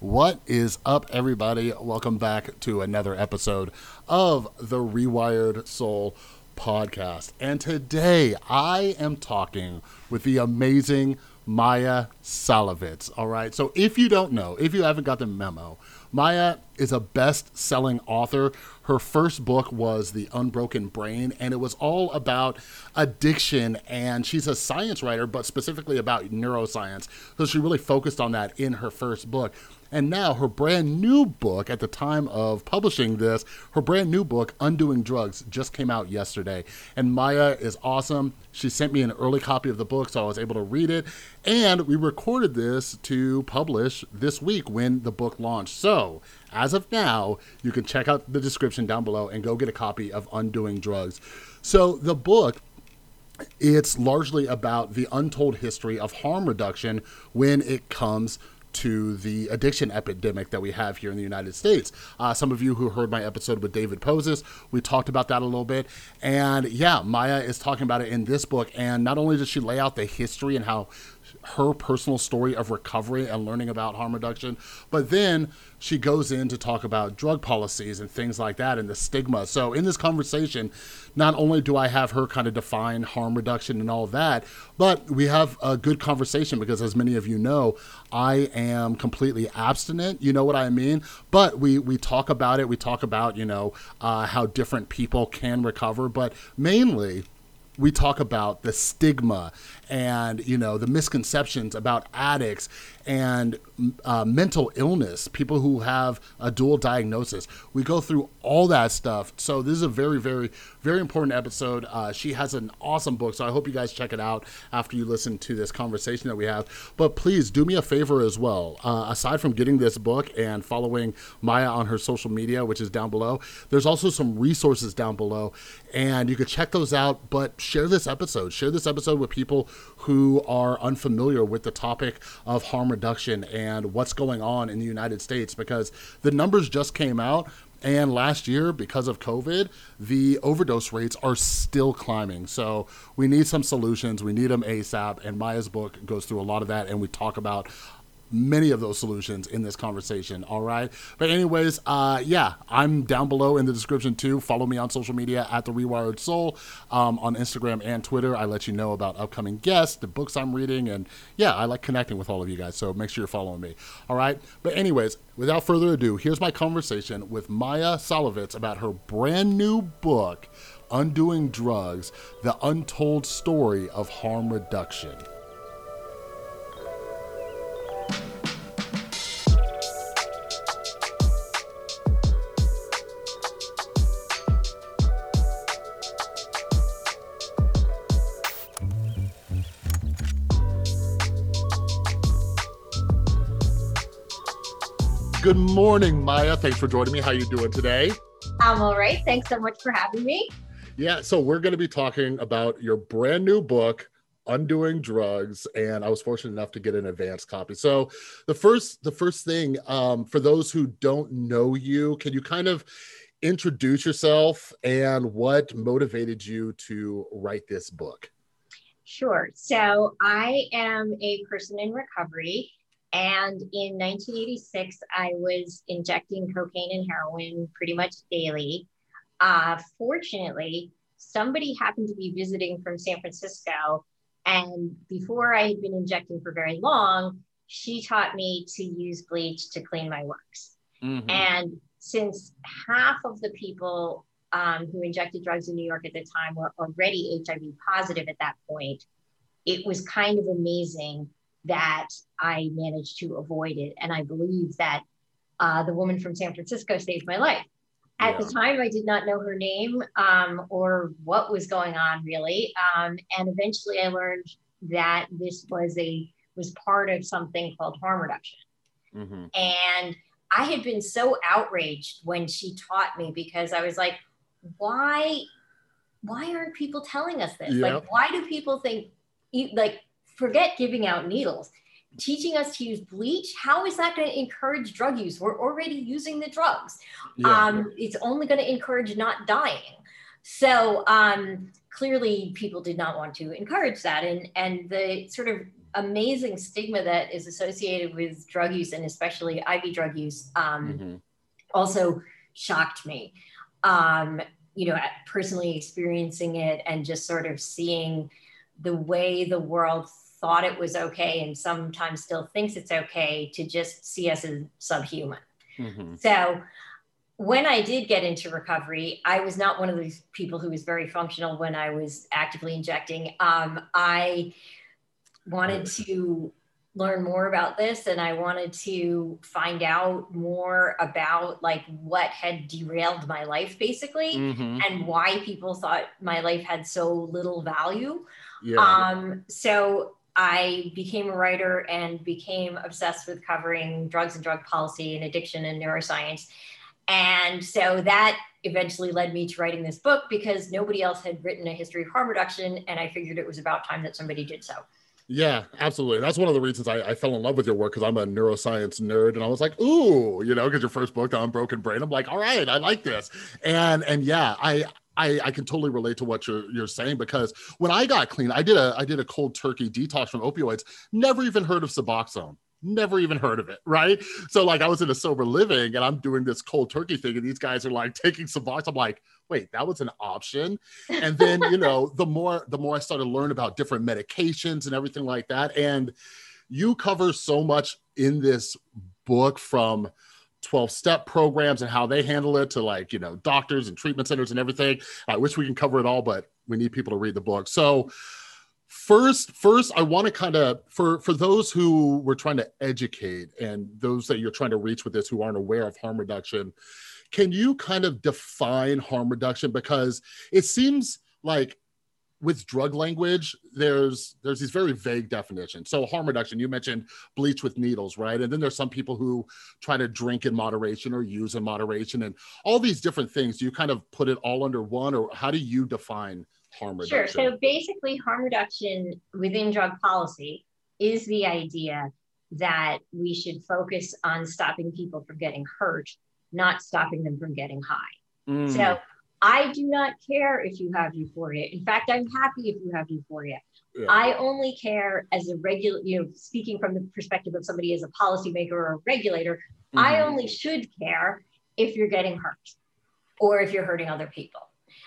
What is up, everybody? Welcome back to another episode of the Rewired Soul podcast. And today I am talking with the amazing Maia Szalavitz. All right. So if you don't know, if you haven't got the memo, Maia is a best selling author. Her first book was The Unbroken Brain, and it was all about addiction. And she's a science writer, but specifically about neuroscience. So she really focused on that in her first book. And now her brand new book, at the time of publishing this, her brand new book, Undoing Drugs, just came out yesterday. And Maia is awesome. She sent me an early copy of the book, so I was able to read it. And we recorded this to publish this week when the book launched. So, as of now, you can check out the description down below and go get a copy of Undoing Drugs. So, the book it's largely about the untold history of harm reduction when it comes to the addiction epidemic that we have here in the United States. Uh, some of you who heard my episode with David Poses, we talked about that a little bit. And yeah, Maia is talking about it in this book. And not only does she lay out the history and how her personal story of recovery and learning about harm reduction. But then she goes in to talk about drug policies and things like that and the stigma. So in this conversation, not only do I have her kind of define harm reduction and all that, but we have a good conversation because as many of you know, I am completely abstinent. You know what I mean? But we we talk about it. We talk about you know uh, how different people can recover, but mainly we talk about the stigma and you know the misconceptions about addicts and uh, mental illness people who have a dual diagnosis. We go through all that stuff. So this is a very very very important episode. Uh, she has an awesome book so i hope you guys check it out after you listen to this conversation that we have. But please do me a favor as well. Uh, aside from getting this book and following Maia on her social media which is down below there's also some resources down below and you can check those out. But share this episode. Share this episode with people who are unfamiliar with the topic of harm reduction and what's going on in the United States because the numbers just came out. And last year, because of COVID, the overdose rates are still climbing. So we need some solutions. We need them ASAP. And Maia's book goes through a lot of that. And we talk about many of those solutions in this conversation. All right. But, anyways, uh, yeah, I'm down below in the description too. Follow me on social media at The Rewired Soul um, on Instagram and Twitter. I let you know about upcoming guests, the books I'm reading, and yeah, I like connecting with all of you guys. So, make sure you're following me. All right. But, anyways, without further ado, here's my conversation with Maia Szalavitz about her brand new book, Undoing Drugs The Untold Story of Harm Reduction. Good morning, Maia. Thanks for joining me. How are you doing today? I'm all right. Thanks so much for having me. Yeah, so we're going to be talking about your brand new book, Undoing Drugs, and I was fortunate enough to get an advance copy. So the first the first thing um, for those who don't know you, can you kind of introduce yourself and what motivated you to write this book? Sure. So I am a person in recovery. And in 1986, I was injecting cocaine and heroin pretty much daily. Uh, fortunately, somebody happened to be visiting from San Francisco. And before I had been injecting for very long, she taught me to use bleach to clean my works. Mm-hmm. And since half of the people um, who injected drugs in New York at the time were already HIV positive at that point, it was kind of amazing that I managed to avoid it. And I believe that uh, the woman from San Francisco saved my life. At yeah. the time, I did not know her name um, or what was going on really. Um, and eventually, I learned that this was a was part of something called harm reduction. Mm-hmm. And I had been so outraged when she taught me because I was like, why, why aren't people telling us this? Yep. Like, why do people think, like, forget giving out needles teaching us to use bleach how is that going to encourage drug use we're already using the drugs yeah. um, it's only going to encourage not dying so um, clearly people did not want to encourage that and and the sort of amazing stigma that is associated with drug use and especially IV drug use um, mm-hmm. also shocked me. Um, you know, personally experiencing it and just sort of seeing the way the world thought it was okay and sometimes still thinks it's okay to just see us as subhuman. Mm-hmm. So when I did get into recovery, I was not one of those people who was very functional when I was actively injecting. Um, I wanted to learn more about this and I wanted to find out more about like what had derailed my life basically mm-hmm. and why people thought my life had so little value. Yeah. Um, so I became a writer and became obsessed with covering drugs and drug policy and addiction and neuroscience. And so that eventually led me to writing this book because nobody else had written a history of harm reduction. And I figured it was about time that somebody did so. Yeah, absolutely. That's one of the reasons I, I fell in love with your work because I'm a neuroscience nerd, and I was like, "Ooh," you know, because your first book Unbroken Brain. I'm like, "All right, I like this," and and yeah, I I, I, can totally relate to what you're you're saying because when I got clean, I did a I did a cold turkey detox from opioids. Never even heard of Suboxone never even heard of it, right? So like I was in a sober living and I'm doing this cold turkey thing, and these guys are like taking box. I'm like, wait, that was an option. And then you know, the more the more I started to learn about different medications and everything like that. And you cover so much in this book from 12 step programs and how they handle it to like you know doctors and treatment centers and everything. I wish we can cover it all but we need people to read the book. So first first i want to kind of for for those who we're trying to educate and those that you're trying to reach with this who aren't aware of harm reduction can you kind of define harm reduction? Because it seems like with drug language there's there's these very vague definitions so harm reduction you mentioned bleach with needles right and then there's some people who try to drink in moderation or use in moderation and all these different things do you kind of put it all under one or how do you define harm reduction? Sure. So basically, harm reduction within drug policy is the idea that we should focus on stopping people from getting hurt, not stopping them from getting high. Mm. So I do not care if you have euphoria. In fact, I'm happy if you have euphoria. Yeah. I only care as a regular, you know, speaking from the perspective of somebody as a policymaker or a regulator, mm-hmm. I only should care if you're getting hurt or if you're hurting other people.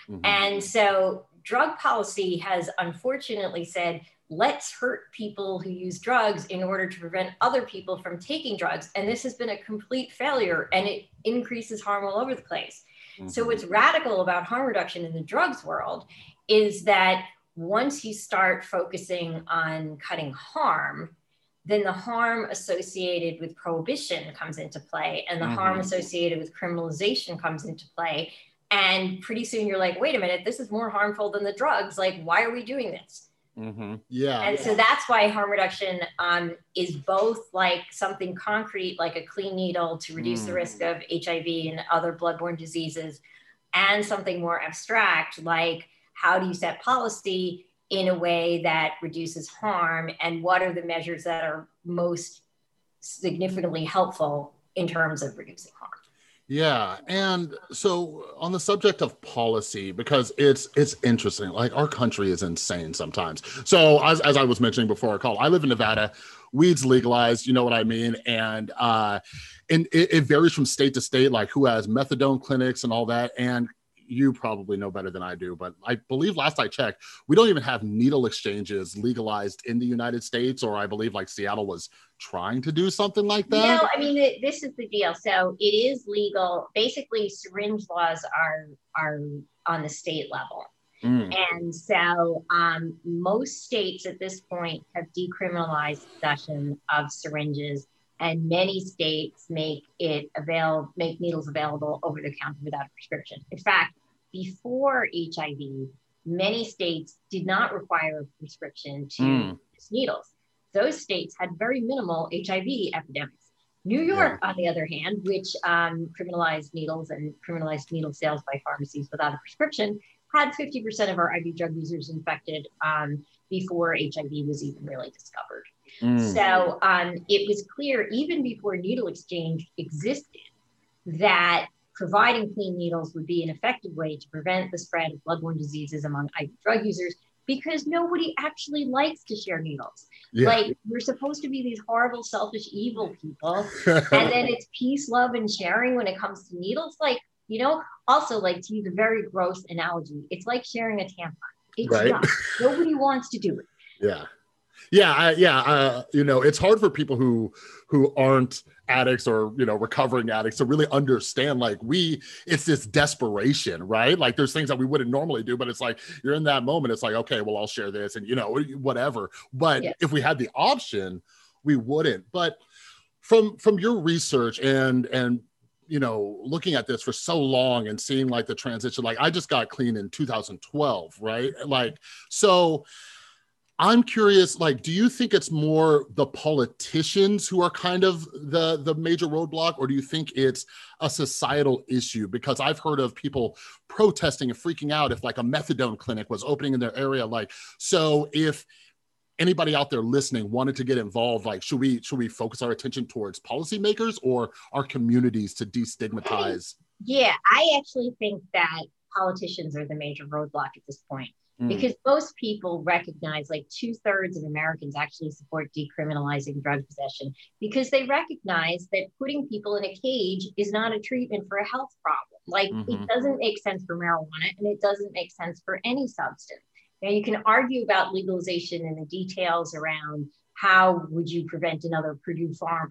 Mm-hmm. And so drug policy has unfortunately said, let's hurt people who use drugs in order to prevent other people from taking drugs. And this has been a complete failure and it increases harm all over the place. Mm-hmm. So, what's radical about harm reduction in the drugs world is that once you start focusing on cutting harm, then the harm associated with prohibition comes into play and the mm-hmm. harm associated with criminalization comes into play and pretty soon you're like wait a minute this is more harmful than the drugs like why are we doing this mm-hmm. yeah and so that's why harm reduction um, is both like something concrete like a clean needle to reduce mm. the risk of hiv and other bloodborne diseases and something more abstract like how do you set policy in a way that reduces harm and what are the measures that are most significantly helpful in terms of reducing harm yeah, and so on the subject of policy, because it's it's interesting. Like our country is insane sometimes. So as, as I was mentioning before our call, I live in Nevada. Weeds legalized, you know what I mean, and uh, and it, it varies from state to state, like who has methadone clinics and all that. And you probably know better than I do, but I believe last I checked, we don't even have needle exchanges legalized in the United States, or I believe like Seattle was trying to do something like that. No, I mean this is the deal. So it is legal. Basically, syringe laws are are on the state level. Mm. And so um, most states at this point have decriminalized possession of syringes, and many states make it avail make needles available over the counter without a prescription. In fact, before HIV, many states did not require a prescription to mm. use needles. Those states had very minimal HIV epidemics. New York, yeah. on the other hand, which um, criminalized needles and criminalized needle sales by pharmacies without a prescription, had 50% of our IV drug users infected um, before HIV was even really discovered. Mm. So um, it was clear, even before needle exchange existed, that providing clean needles would be an effective way to prevent the spread of bloodborne diseases among IV drug users. because nobody actually likes to share needles. Yeah. Like we're supposed to be these horrible, selfish, evil people. and then it's peace, love, and sharing when it comes to needles. Like, you know, also like to use a very gross analogy, it's like sharing a tampon. It's Right. not. Nobody wants to do it. Yeah. Yeah, I, yeah, uh, you know, it's hard for people who who aren't addicts or you know recovering addicts to really understand. Like we, it's this desperation, right? Like there's things that we wouldn't normally do, but it's like you're in that moment. It's like, okay, well, I'll share this, and you know, whatever. But Yes. if we had the option, we wouldn't. But from from your research and and you know looking at this for so long and seeing like the transition like i just got clean in 2012 right like so i'm curious like do you think it's more the politicians who are kind of the the major roadblock or do you think it's a societal issue? Because i've heard of people protesting and freaking out if like a methadone clinic was opening in their area like so if anybody out there listening wanted to get involved like should we should we focus our attention towards policymakers or our communities to destigmatize? Yeah, I actually think that politicians are the major roadblock at this point Mm. because most people recognize like two thirds of Americans actually support decriminalizing drug possession because they recognize that putting people in a cage is not a treatment for a health problem. Like Mhm. it doesn't make sense for marijuana and it doesn't make sense for any substance. Now you can argue about legalization and the details around how would you prevent another Purdue Pharma,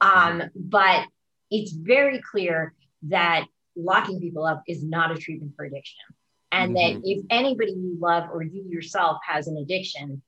um, but it's very clear that locking people up is not a treatment for addiction. And that if anybody you love or you yourself has an addiction,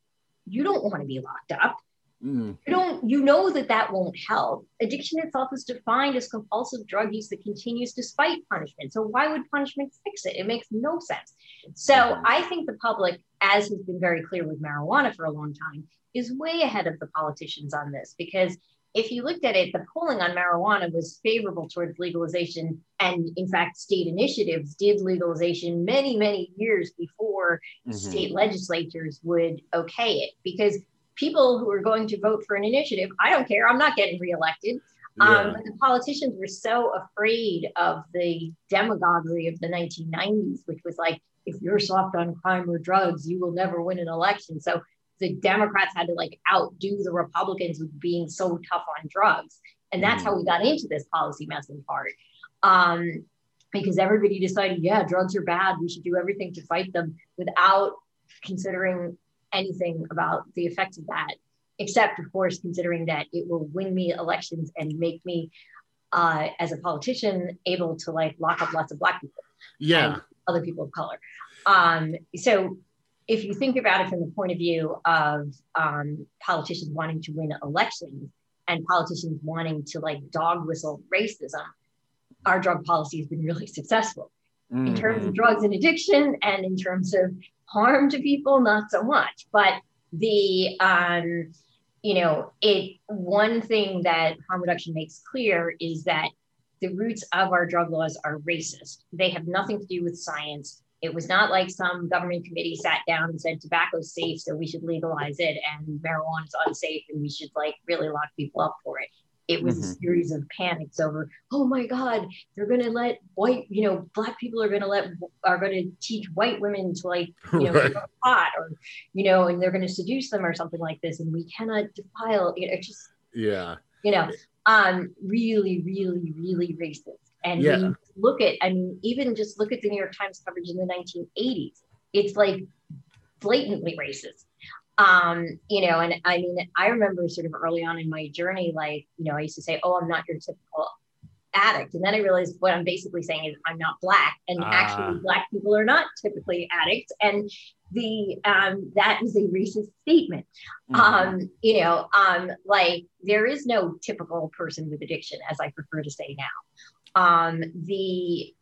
you don't want to be locked up. Mm. You don't, you know that that won't help. Addiction itself is defined as compulsive drug use that continues despite punishment. So why would punishment fix it? It makes no sense. So Mhm. I think the public, as has been very clear with marijuana for a long time, is way ahead of the politicians on this because if you looked at it, the polling on marijuana was favorable towards legalization. And in fact, state initiatives did legalization many, many years before Mhm. state legislatures would okay it because people who are going to vote for an initiative, I don't care, I'm not getting reelected. Yeah. Um, but the politicians were so afraid of the demagoguery of the 1990s, which was like, if you're soft on crime or drugs, you will never win an election. So the Democrats had to like outdo the Republicans with being so tough on drugs. And that's how we got into this policy mess in part. Um, because everybody decided, yeah, drugs are bad. We should do everything to fight them without considering anything about the effects of that, except, of course, considering that it will win me elections and make me, uh, as a politician, able to like lock up lots of Black people yeah and other people of color. Um, so if you think about it from the point of view of um, politicians wanting to win elections and politicians wanting to like dog whistle racism, our drug policy has been really successful. In terms of drugs and addiction and in terms of harm to people not so much. But the um you know it one thing that harm reduction makes clear is that the roots of our drug laws are racist. They have nothing to do with science it was not like some government committee sat down and said tobacco's safe so we should legalize it and marijuana's unsafe and we should like really lock people up for it it was a Mhm. series of panics over oh my god they're going to let white you know black people are going to let are going to teach white women to like you know Right. pot or you know and they're going to seduce them or something like this and we cannot defile you know it's just yeah you know um really really really racist and Yeah. look at i mean even just look at the new york times coverage in the 1980s it's like blatantly racist um you know and i mean i remember sort of early on in my journey like you know i used to say oh i'm not your typical addict and then i realized what i'm basically saying is i'm not black and Ah. actually black people are not typically addicts and the um that is a racist statement Mhm. um you know um like there is no typical person with addiction as i prefer to say now um the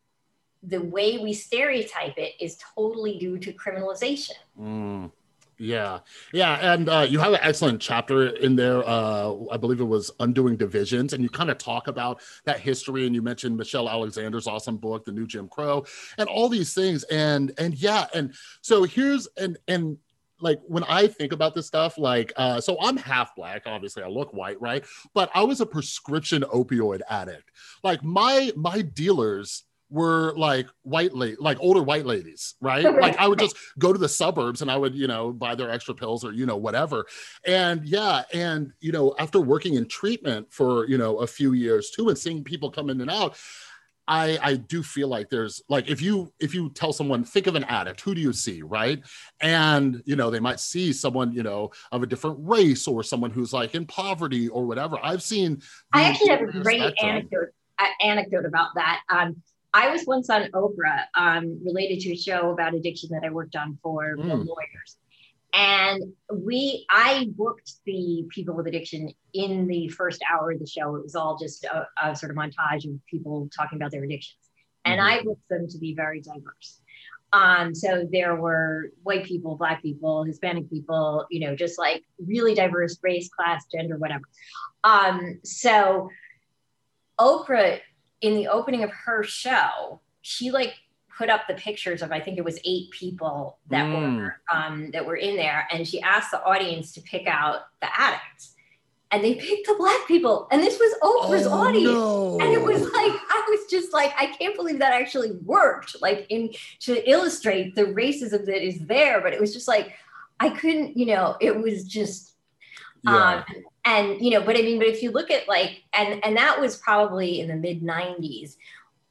the way we stereotype it is totally due to criminalization Mm. Yeah, yeah, and uh, you have an excellent chapter in there. Uh, I believe it was "Undoing Divisions," and you kind of talk about that history. And you mentioned Michelle Alexander's awesome book, "The New Jim Crow," and all these things. And and yeah, and so here's and and like when I think about this stuff, like uh, so I'm half black. Obviously, I look white, right? But I was a prescription opioid addict. Like my my dealers were like white lady, like older white ladies, right? Like I would just go to the suburbs and I would, you know, buy their extra pills or, you know, whatever. And yeah, and you know, after working in treatment for, you know, a few years too and seeing people come in and out, I, I do feel like there's like if you if you tell someone think of an addict who do you see right and you know they might see someone you know of a different race or someone who's like in poverty or whatever I've seen I actually have a great spectrum. anecdote uh, anecdote about that um, I was once on Oprah um, related to a show about addiction that I worked on for mm. lawyers. And we, I booked the people with addiction in the first hour of the show. It was all just a, a sort of montage of people talking about their addictions. And mm-hmm. I booked them to be very diverse. Um, so there were white people, black people, Hispanic people, you know, just like really diverse race, class, gender, whatever. Um, so Oprah in the opening of her show, she like put up the pictures of I think it was eight people that mm. were um, that were in there, and she asked the audience to pick out the addicts, and they picked the black people, and this was Oprah's oh, audience, no. and it was like I was just like I can't believe that actually worked, like in to illustrate the racism that is there, but it was just like I couldn't, you know, it was just. Yeah. Um, and you know but i mean but if you look at like and and that was probably in the mid 90s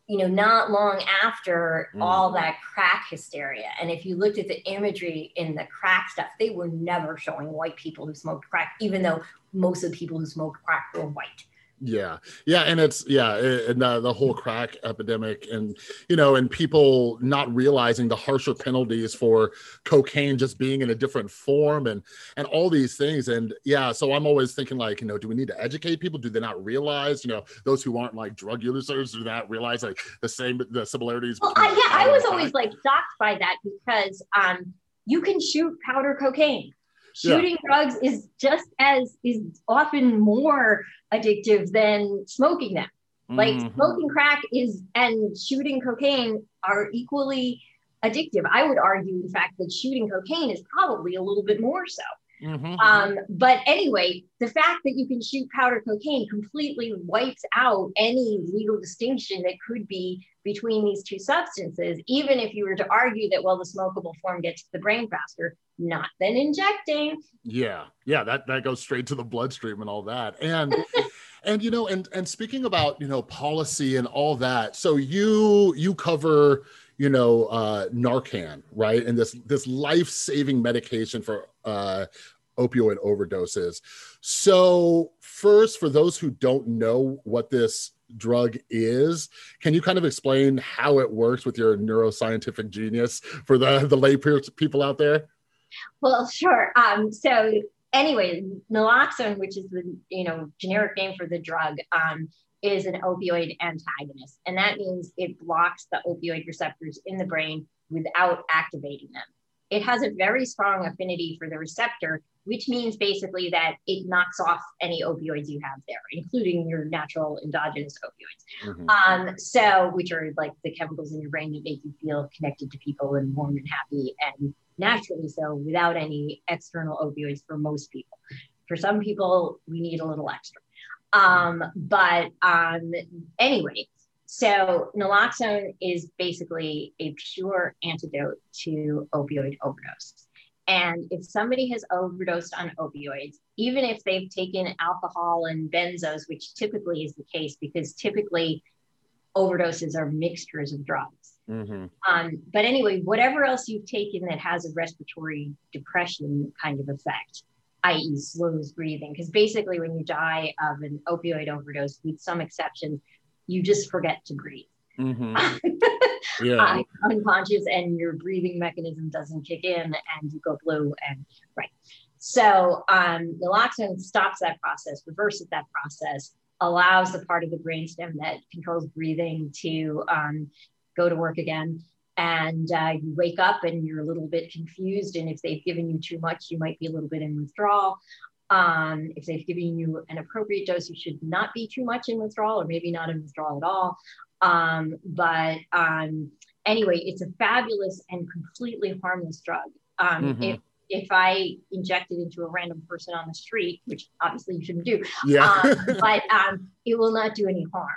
you know not long after mm. all that crack hysteria and if you looked at the imagery in the crack stuff they were never showing white people who smoked crack even though most of the people who smoked crack were white yeah, yeah, and it's yeah, and uh, the whole crack epidemic, and you know, and people not realizing the harsher penalties for cocaine just being in a different form, and and all these things, and yeah, so I'm always thinking like, you know, do we need to educate people? Do they not realize, you know, those who aren't like drug users do not realize like the same the similarities? Well, I, yeah, I was always like shocked by that because um, you can shoot powder cocaine shooting yeah. drugs is just as is often more addictive than smoking them like mm-hmm. smoking crack is and shooting cocaine are equally addictive i would argue in fact that shooting cocaine is probably a little bit more so Mm-hmm. Um, but anyway, the fact that you can shoot powder cocaine completely wipes out any legal distinction that could be between these two substances, even if you were to argue that, well, the smokable form gets to the brain faster, not than injecting. Yeah, yeah, that, that goes straight to the bloodstream and all that. And and you know, and and speaking about, you know, policy and all that, so you you cover you know, uh, Narcan, right? And this this life saving medication for uh, opioid overdoses. So, first, for those who don't know what this drug is, can you kind of explain how it works with your neuroscientific genius for the the lay people out there? Well, sure. Um, so anyway, naloxone, which is the you know generic name for the drug, um, is an opioid antagonist. And that means it blocks the opioid receptors in the brain without activating them. It has a very strong affinity for the receptor, which means basically that it knocks off any opioids you have there, including your natural endogenous opioids. Mm-hmm. Um, so, which are like the chemicals in your brain that make you feel connected to people and warm and happy, and naturally so without any external opioids for most people. For some people, we need a little extra. Um, but um, anyway, so naloxone is basically a pure antidote to opioid overdose. And if somebody has overdosed on opioids, even if they've taken alcohol and benzos, which typically is the case because typically overdoses are mixtures of drugs. Mm-hmm. Um, but anyway, whatever else you've taken that has a respiratory depression kind of effect, i.e., slows breathing. Because basically, when you die of an opioid overdose, with some exceptions, you just forget to breathe. Mm-hmm. yeah. Uh, unconscious, and your breathing mechanism doesn't kick in, and you go blue. And right. So um, naloxone stops that process, reverses that process, allows the part of the brainstem that controls breathing to um, go to work again and uh, you wake up and you're a little bit confused. And if they've given you too much, you might be a little bit in withdrawal. Um, if they've given you an appropriate dose, you should not be too much in withdrawal or maybe not in withdrawal at all. Um, but um, anyway, it's a fabulous and completely harmless drug. Um, mm-hmm. If if I inject it into a random person on the street, which obviously you shouldn't do, yeah. Um, but um, it will not do any harm.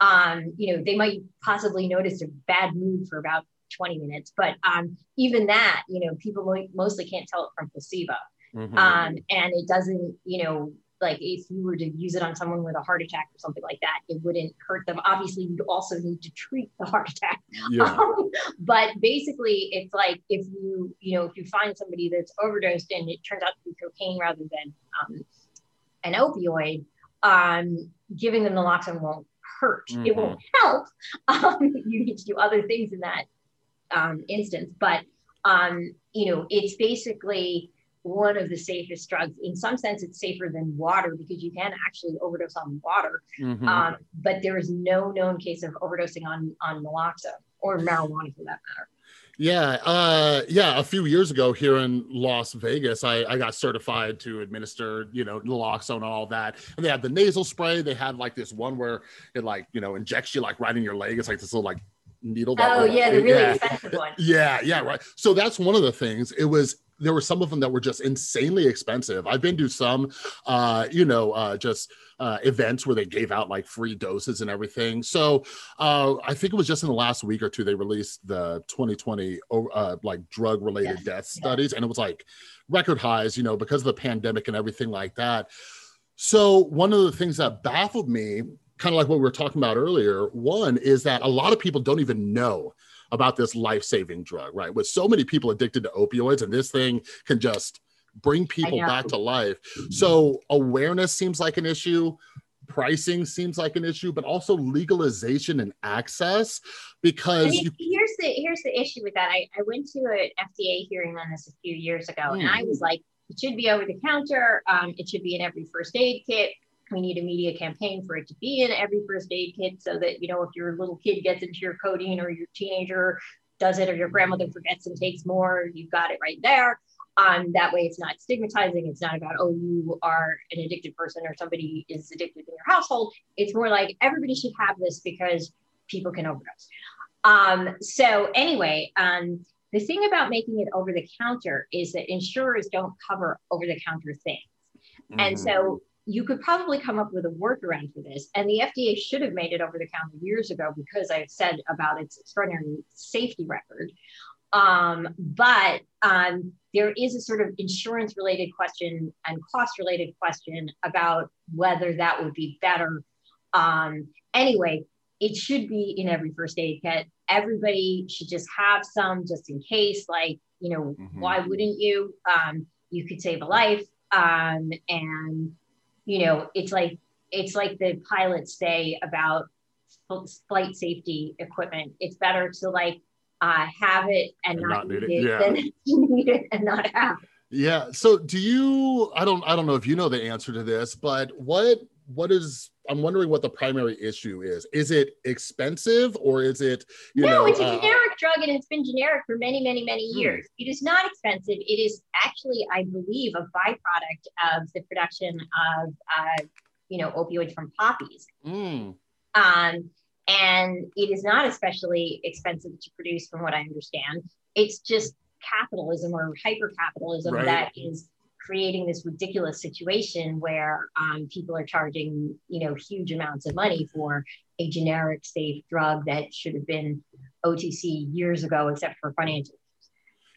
Um, you know, they might possibly notice a bad mood for about 20 minutes, but um, even that, you know, people mostly can't tell it from placebo. Mm-hmm. Um, and it doesn't, you know, like if you were to use it on someone with a heart attack or something like that, it wouldn't hurt them. Obviously, you'd also need to treat the heart attack. Yeah. Um, but basically, it's like if you, you know, if you find somebody that's overdosed and it turns out to be cocaine rather than um, an opioid, um, giving them naloxone won't hurt. Mm-hmm. It won't help. Um, you need to do other things in that um, instance, but um, you know, it's basically one of the safest drugs. In some sense, it's safer than water because you can actually overdose on water. Mm-hmm. Um, but there is no known case of overdosing on on naloxone or marijuana for that matter. Yeah, uh, yeah. A few years ago here in Las Vegas, I, I got certified to administer, you know, naloxone and all that. And they had the nasal spray. They had like this one where it like, you know, injects you like right in your leg. It's like this little like needle. oh yeah, the really yeah. expensive one. Yeah, yeah, right. So that's one of the things. It was there were some of them that were just insanely expensive. I've been to some, uh, you know, uh, just uh, events where they gave out like free doses and everything. So uh, I think it was just in the last week or two they released the 2020 uh, like drug related yes. death studies, and it was like record highs, you know, because of the pandemic and everything like that. So one of the things that baffled me, kind of like what we were talking about earlier, one is that a lot of people don't even know about this life-saving drug, right? With so many people addicted to opioids, and this thing can just bring people back to life. So awareness seems like an issue pricing seems like an issue, but also legalization and access because you- here's the here's the issue with that. I, I went to an FDA hearing on this a few years ago, mm. and I was like, it should be over the counter. Um, it should be in every first aid kit we need a media campaign for it to be in every first aid kit so that you know if your little kid gets into your codeine or your teenager does it or your grandmother forgets and takes more you've got it right there. Um, that way it's not stigmatizing it's not about oh you are an addicted person or somebody is addicted in your household. It's more like everybody should have this because people can overdose. Um, so anyway um, the thing about making it over the counter is that insurers don't cover over the counter things. Mm-hmm. and so you could probably come up with a workaround for this. And the FDA should have made it over the counter years ago because I've said about its extraordinary safety record. Um, but um, there is a sort of insurance related question and cost related question about whether that would be better. Um, anyway, it should be in every first aid kit. Everybody should just have some just in case, like, you know, mm-hmm. why wouldn't you? Um, you could save a life. Um, and you know, it's like it's like the pilots say about flight safety equipment. It's better to like uh, have it and, and not, not, need it, it yeah. than need it and not have. Yeah. So do you? I don't. I don't know if you know the answer to this, but what what is I'm wondering what the primary issue is. Is it expensive or is it no? Know, it's a uh, generic drug and it's been generic for many, many, many hmm. years. It is not expensive. It is actually, I believe, a byproduct of the production of uh, you know opioids from poppies. Hmm. Um, and it is not especially expensive to produce, from what I understand. It's just capitalism or hyper capitalism right. that is creating this ridiculous situation where um, people are charging you know huge amounts of money for a generic safe drug that should have been otc years ago except for financial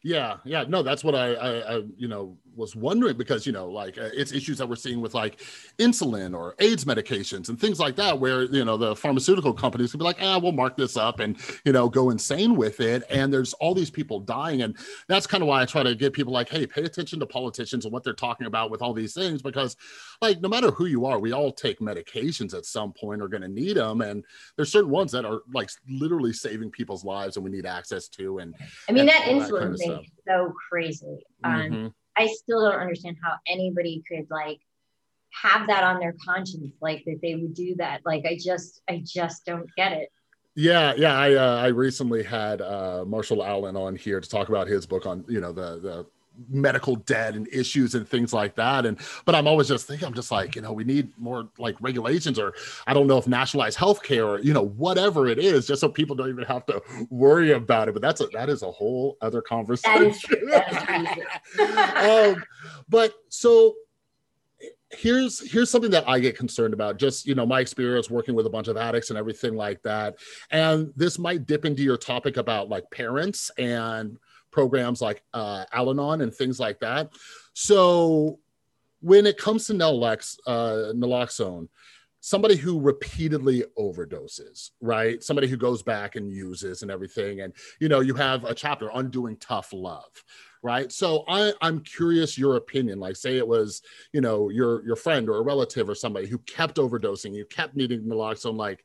yeah, yeah, no, that's what I, I, I, you know, was wondering because you know, like uh, it's issues that we're seeing with like insulin or AIDS medications and things like that, where you know the pharmaceutical companies can be like, ah, we'll mark this up and you know go insane with it, and there's all these people dying, and that's kind of why I try to get people like, hey, pay attention to politicians and what they're talking about with all these things, because like no matter who you are, we all take medications at some point, are going to need them, and there's certain ones that are like literally saving people's lives, and we need access to, and I mean and that insulin that kind of thing so crazy. Um, mm-hmm. I still don't understand how anybody could like have that on their conscience, like that they would do that. Like I just, I just don't get it. Yeah, yeah. I uh, I recently had uh, Marshall Allen on here to talk about his book on you know the the medical debt and issues and things like that. And but i'm always just thinking i'm just like you know we need more like regulations or i don't know if nationalized healthcare or you know whatever it is just so people don't even have to worry about it. But that's a that is a whole other conversation that is, that is um, but so here's here's something that I get concerned about. Just you know, my experience working with a bunch of addicts and everything like that. And this might dip into your topic about like parents and programs like uh, Al-Anon and things like that. So when it comes to nalox, uh, naloxone, somebody who repeatedly overdoses, right? Somebody who goes back and uses and everything. And, you know, you have a chapter, Undoing Tough Love, right? So I, I'm curious your opinion. Like, say it was, you know, your your friend or a relative or somebody who kept overdosing, you kept needing naloxone. Like,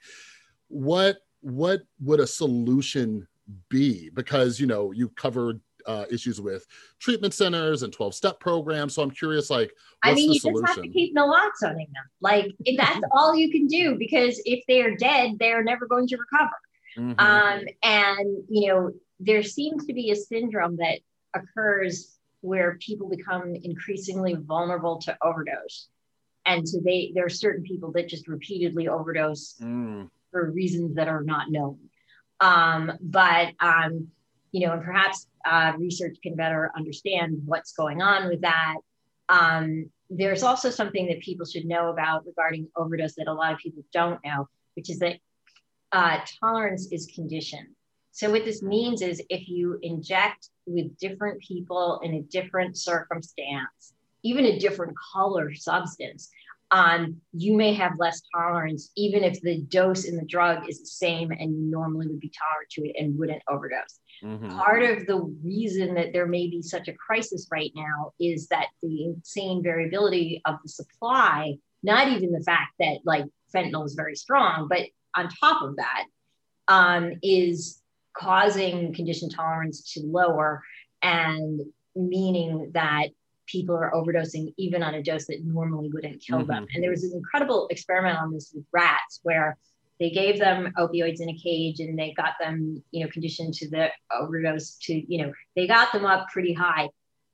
what what would a solution be? Because you know you covered uh, issues with treatment centers and 12 step programs. So I'm curious, like, I mean, you solution? just have to keep naloxoning them. Like, if that's all you can do because if they're dead, they're never going to recover. Mm-hmm. Um, and, you know, there seems to be a syndrome that occurs where people become increasingly vulnerable to overdose. And so they, there are certain people that just repeatedly overdose mm. for reasons that are not known. Um, but, um, you know, and perhaps uh, research can better understand what's going on with that. Um, there's also something that people should know about regarding overdose that a lot of people don't know, which is that uh, tolerance is conditioned. So, what this means is if you inject with different people in a different circumstance, even a different color substance, um, you may have less tolerance, even if the dose in the drug is the same and you normally would be tolerant to it and wouldn't overdose. Mm-hmm. Part of the reason that there may be such a crisis right now is that the insane variability of the supply, not even the fact that like fentanyl is very strong, but on top of that, um, is causing condition tolerance to lower and meaning that people are overdosing even on a dose that normally wouldn't kill mm-hmm. them. And there was an incredible experiment on this with rats where they gave them opioids in a cage and they got them, you know, conditioned to the overdose to, you know, they got them up pretty high.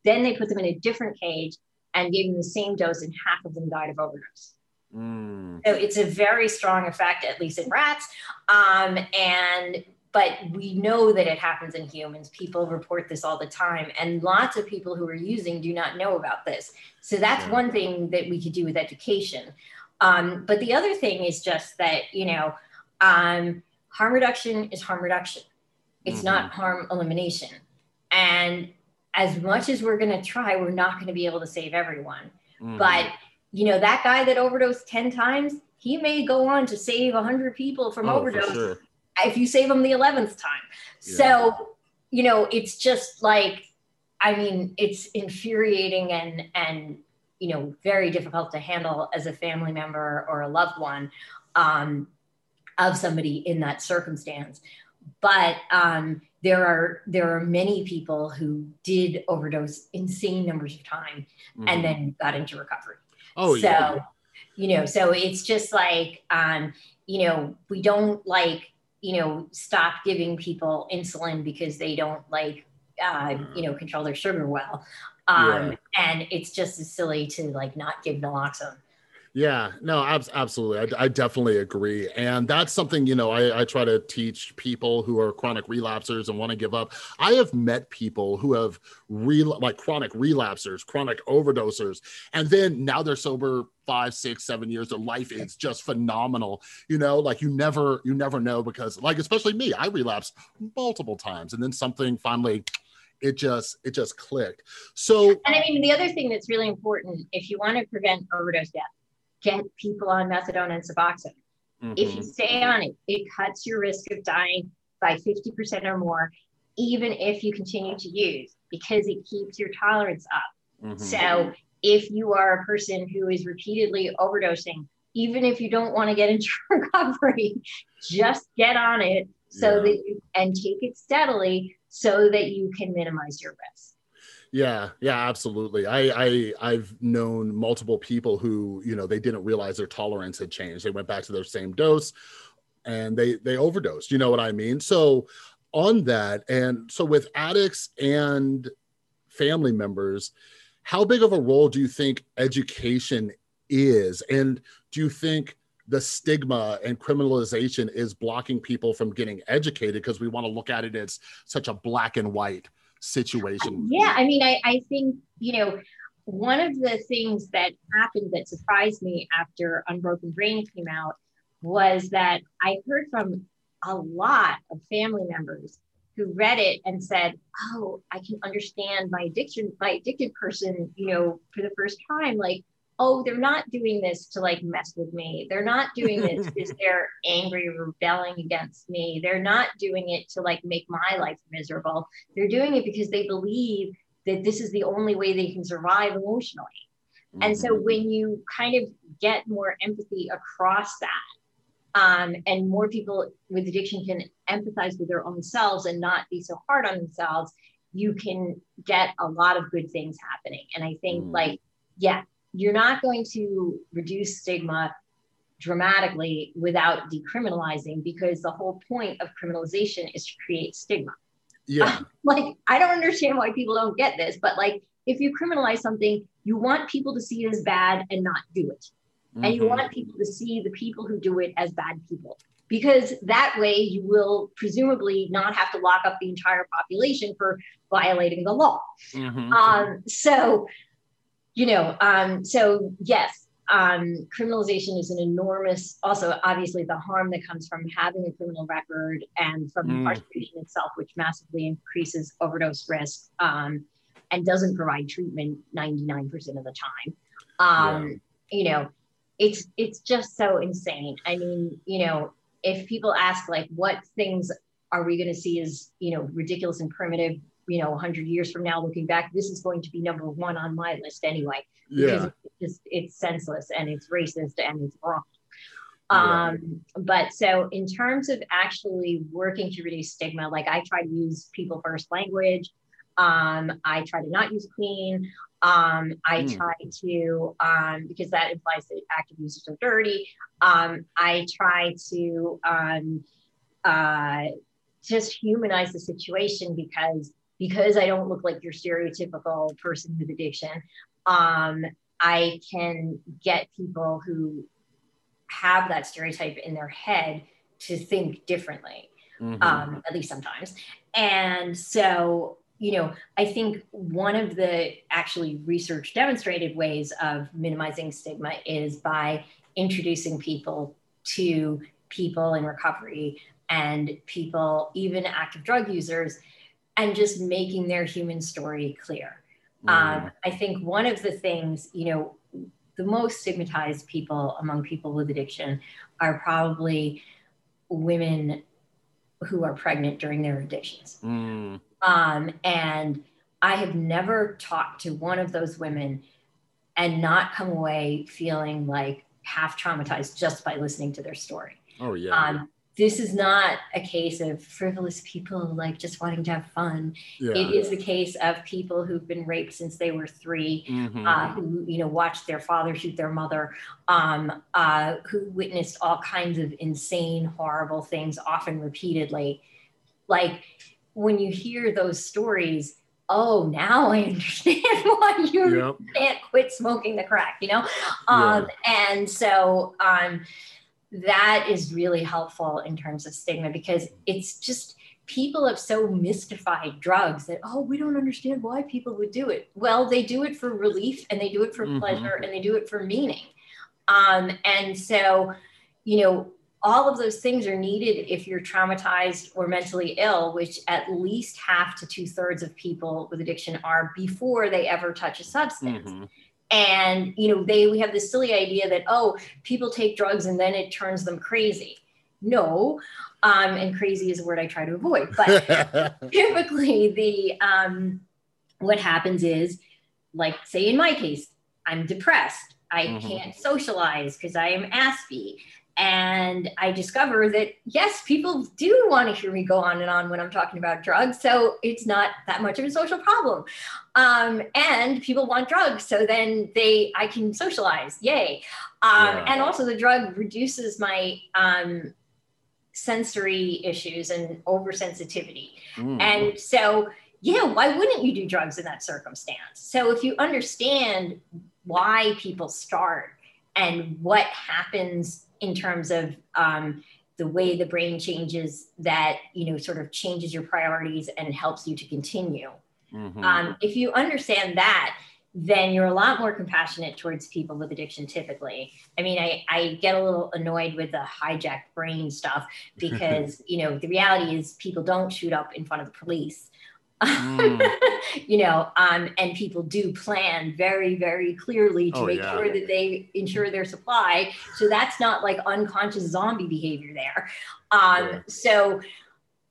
Then they put them in a different cage and gave them the same dose, and half of them died of overdose. Mm. So it's a very strong effect, at least in rats. Um, and but we know that it happens in humans. People report this all the time, and lots of people who are using do not know about this. So that's one thing that we could do with education. Um, but the other thing is just that, you know, um, harm reduction is harm reduction. It's mm-hmm. not harm elimination. And as much as we're going to try, we're not going to be able to save everyone. Mm-hmm. But, you know, that guy that overdosed 10 times, he may go on to save 100 people from oh, overdose sure. If you save them the 11th time. Yeah. So, you know, it's just like, I mean, it's infuriating and, and, you know very difficult to handle as a family member or a loved one um, of somebody in that circumstance but um, there are there are many people who did overdose insane numbers of time mm-hmm. and then got into recovery oh so yeah. you know so it's just like um, you know we don't like you know stop giving people insulin because they don't like uh, you know control their sugar well um, yeah. And it's just as silly to like not give naloxone. Yeah, no, ab- absolutely. I, I, definitely agree. And that's something, you know, I, I, try to teach people who are chronic relapsers and want to give up. I have met people who have re- like chronic relapsers, chronic overdosers, and then now they're sober five, six, seven years. Their life is just phenomenal. You know, like you never, you never know because like, especially me, I relapsed multiple times and then something finally it just it just clicked so and i mean the other thing that's really important if you want to prevent overdose death get people on methadone and suboxone mm-hmm. if you stay on it it cuts your risk of dying by 50% or more even if you continue to use because it keeps your tolerance up mm-hmm. so if you are a person who is repeatedly overdosing even if you don't want to get into recovery just get on it so yeah. that you and take it steadily so that you can minimize your risk. Yeah, yeah, absolutely. I, I I've known multiple people who, you know, they didn't realize their tolerance had changed. They went back to their same dose and they they overdosed. You know what I mean? So on that, and so with addicts and family members, how big of a role do you think education is? And do you think the stigma and criminalization is blocking people from getting educated because we want to look at it as such a black and white situation. Yeah, I mean, I, I think, you know, one of the things that happened that surprised me after Unbroken Brain came out was that I heard from a lot of family members who read it and said, "Oh, I can understand my addiction, my addicted person, you know, for the first time. Like, oh, they're not doing this to like mess with me. They're not doing this because they're angry or rebelling against me. They're not doing it to like make my life miserable. They're doing it because they believe that this is the only way they can survive emotionally. Mm-hmm. And so mm-hmm. when you kind of get more empathy across that, um, and more people with addiction can empathize with their own selves and not be so hard on themselves, you can get a lot of good things happening. And I think, mm. like, yeah, you're not going to reduce stigma dramatically without decriminalizing because the whole point of criminalization is to create stigma. Yeah. like, I don't understand why people don't get this, but like, if you criminalize something, you want people to see it as bad and not do it. Mm-hmm. And you mm-hmm. want people to see the people who do it as bad people because that way you will presumably not have to lock up the entire population for violating the law. Mm-hmm. Um, so you know, um, so yes, um, criminalization is an enormous, also obviously the harm that comes from having a criminal record and from mm. incarceration itself, which massively increases overdose risk um, and doesn't provide treatment 99% of the time. Um, yeah. You know, it's it's just so insane. I mean, you know, if people ask like, what things are we going to see as you know ridiculous and primitive you know 100 years from now looking back this is going to be number one on my list anyway because yeah. it's just it's senseless and it's racist and it's wrong yeah. um but so in terms of actually working to reduce stigma like i try to use people first language um i try to not use clean um, I mm. try to, um, because that implies that active users are dirty. Um, I try to um, uh, just humanize the situation because because I don't look like your stereotypical person with addiction, um, I can get people who have that stereotype in their head to think differently, mm-hmm. um, at least sometimes. And so, you know, I think one of the actually research demonstrated ways of minimizing stigma is by introducing people to people in recovery and people, even active drug users, and just making their human story clear. Mm. Um, I think one of the things, you know, the most stigmatized people among people with addiction are probably women who are pregnant during their addictions. Mm. Um, and I have never talked to one of those women and not come away feeling like half traumatized just by listening to their story. Oh, yeah. Um, this is not a case of frivolous people like just wanting to have fun. Yeah. It is the case of people who've been raped since they were 3 mm-hmm. uh, who you know watched their father shoot their mother, um, uh, who witnessed all kinds of insane, horrible things, often repeatedly. Like when you hear those stories, oh, now I understand why you yep. can't quit smoking the crack, you know? Um, yeah. And so, um, that is really helpful in terms of stigma because it's just people have so mystified drugs that oh we don't understand why people would do it. Well they do it for relief and they do it for mm-hmm. pleasure and they do it for meaning. Um, and so you know all of those things are needed if you're traumatized or mentally ill which at least half to two-thirds of people with addiction are before they ever touch a substance. Mm-hmm and you know they we have this silly idea that oh people take drugs and then it turns them crazy. No um, and crazy is a word i try to avoid but typically the um, what happens is like say in my case i'm depressed. I mm-hmm. can't socialize because i am aspy and I discover that yes, people do want to hear me go on and on when I'm talking about drugs. So it's not that much of a social problem. Um, and people want drugs, so then they I can socialize. Yay! Um, yeah. And also the drug reduces my um, sensory issues and oversensitivity. Mm. And so yeah, why wouldn't you do drugs in that circumstance? So if you understand why people start and what happens in terms of um, the way the brain changes that you know sort of changes your priorities and helps you to continue mm-hmm. um, if you understand that then you're a lot more compassionate towards people with addiction typically. I mean, I, I get a little annoyed with the hijacked brain stuff because, you know, the reality is people don't shoot up in front of the police. Mm. you know, um, and people do plan very, very clearly to oh, make yeah. sure that they ensure their supply. So that's not like unconscious zombie behavior there. Um, yeah. So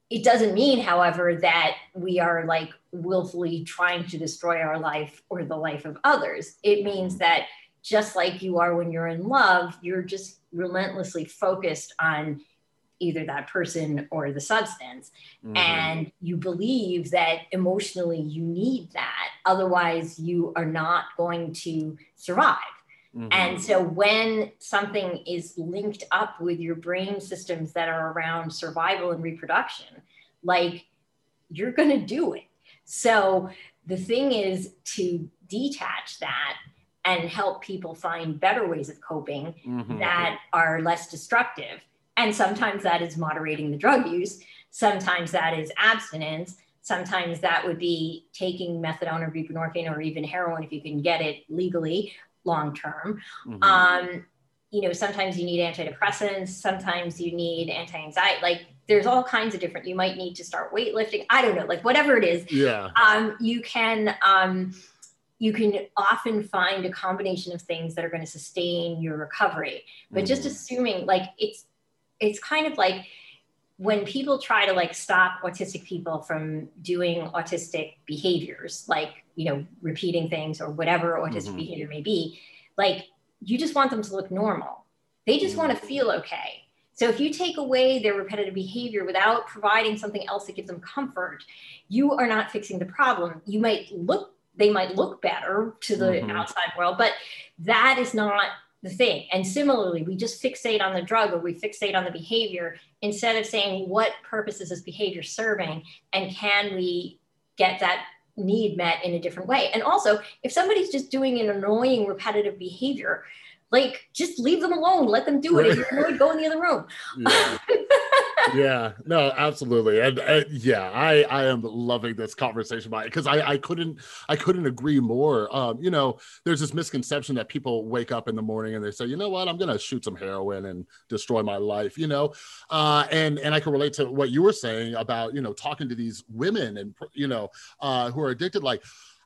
it doesn't mean, however, that we are like willfully trying to destroy our life or the life of others. It means that just like you are when you're in love, you're just relentlessly focused on either that person or the substance. Mm-hmm. And you believe that emotionally you need that. Otherwise, you are not going to survive. Mm-hmm. And so when something is linked up with your brain systems that are around survival and reproduction, like you're going to do it. So the thing is to detach that and help people find better ways of coping mm-hmm. that are less destructive. And sometimes that is moderating the drug use, sometimes that is abstinence, sometimes that would be taking methadone or buprenorphine or even heroin if you can get it legally long term. Mm-hmm. Um, you know, sometimes you need antidepressants, sometimes you need anti-anxiety. Like there's all kinds of different. You might need to start weightlifting. I don't know, like whatever it is. Yeah. Um, you can um, you can often find a combination of things that are going to sustain your recovery. But mm-hmm. just assuming like it's it's kind of like when people try to like stop autistic people from doing autistic behaviors like you know repeating things or whatever autistic mm-hmm. behavior may be like you just want them to look normal they just mm-hmm. want to feel okay so if you take away their repetitive behavior without providing something else that gives them comfort you are not fixing the problem you might look they might look better to the mm-hmm. outside world but that is not the thing. And similarly, we just fixate on the drug or we fixate on the behavior instead of saying what purpose is this behavior serving and can we get that need met in a different way. And also, if somebody's just doing an annoying repetitive behavior, like just leave them alone let them do it if you're annoyed go in the other room yeah. yeah no absolutely and uh, yeah i i am loving this conversation because I, I couldn't i couldn't agree more um you know there's this misconception that people wake up in the morning and they say you know what? I'm gonna shoot some heroin and destroy my life you know uh and and i can relate to what you were saying about you know talking to these women and you know uh who are addicted like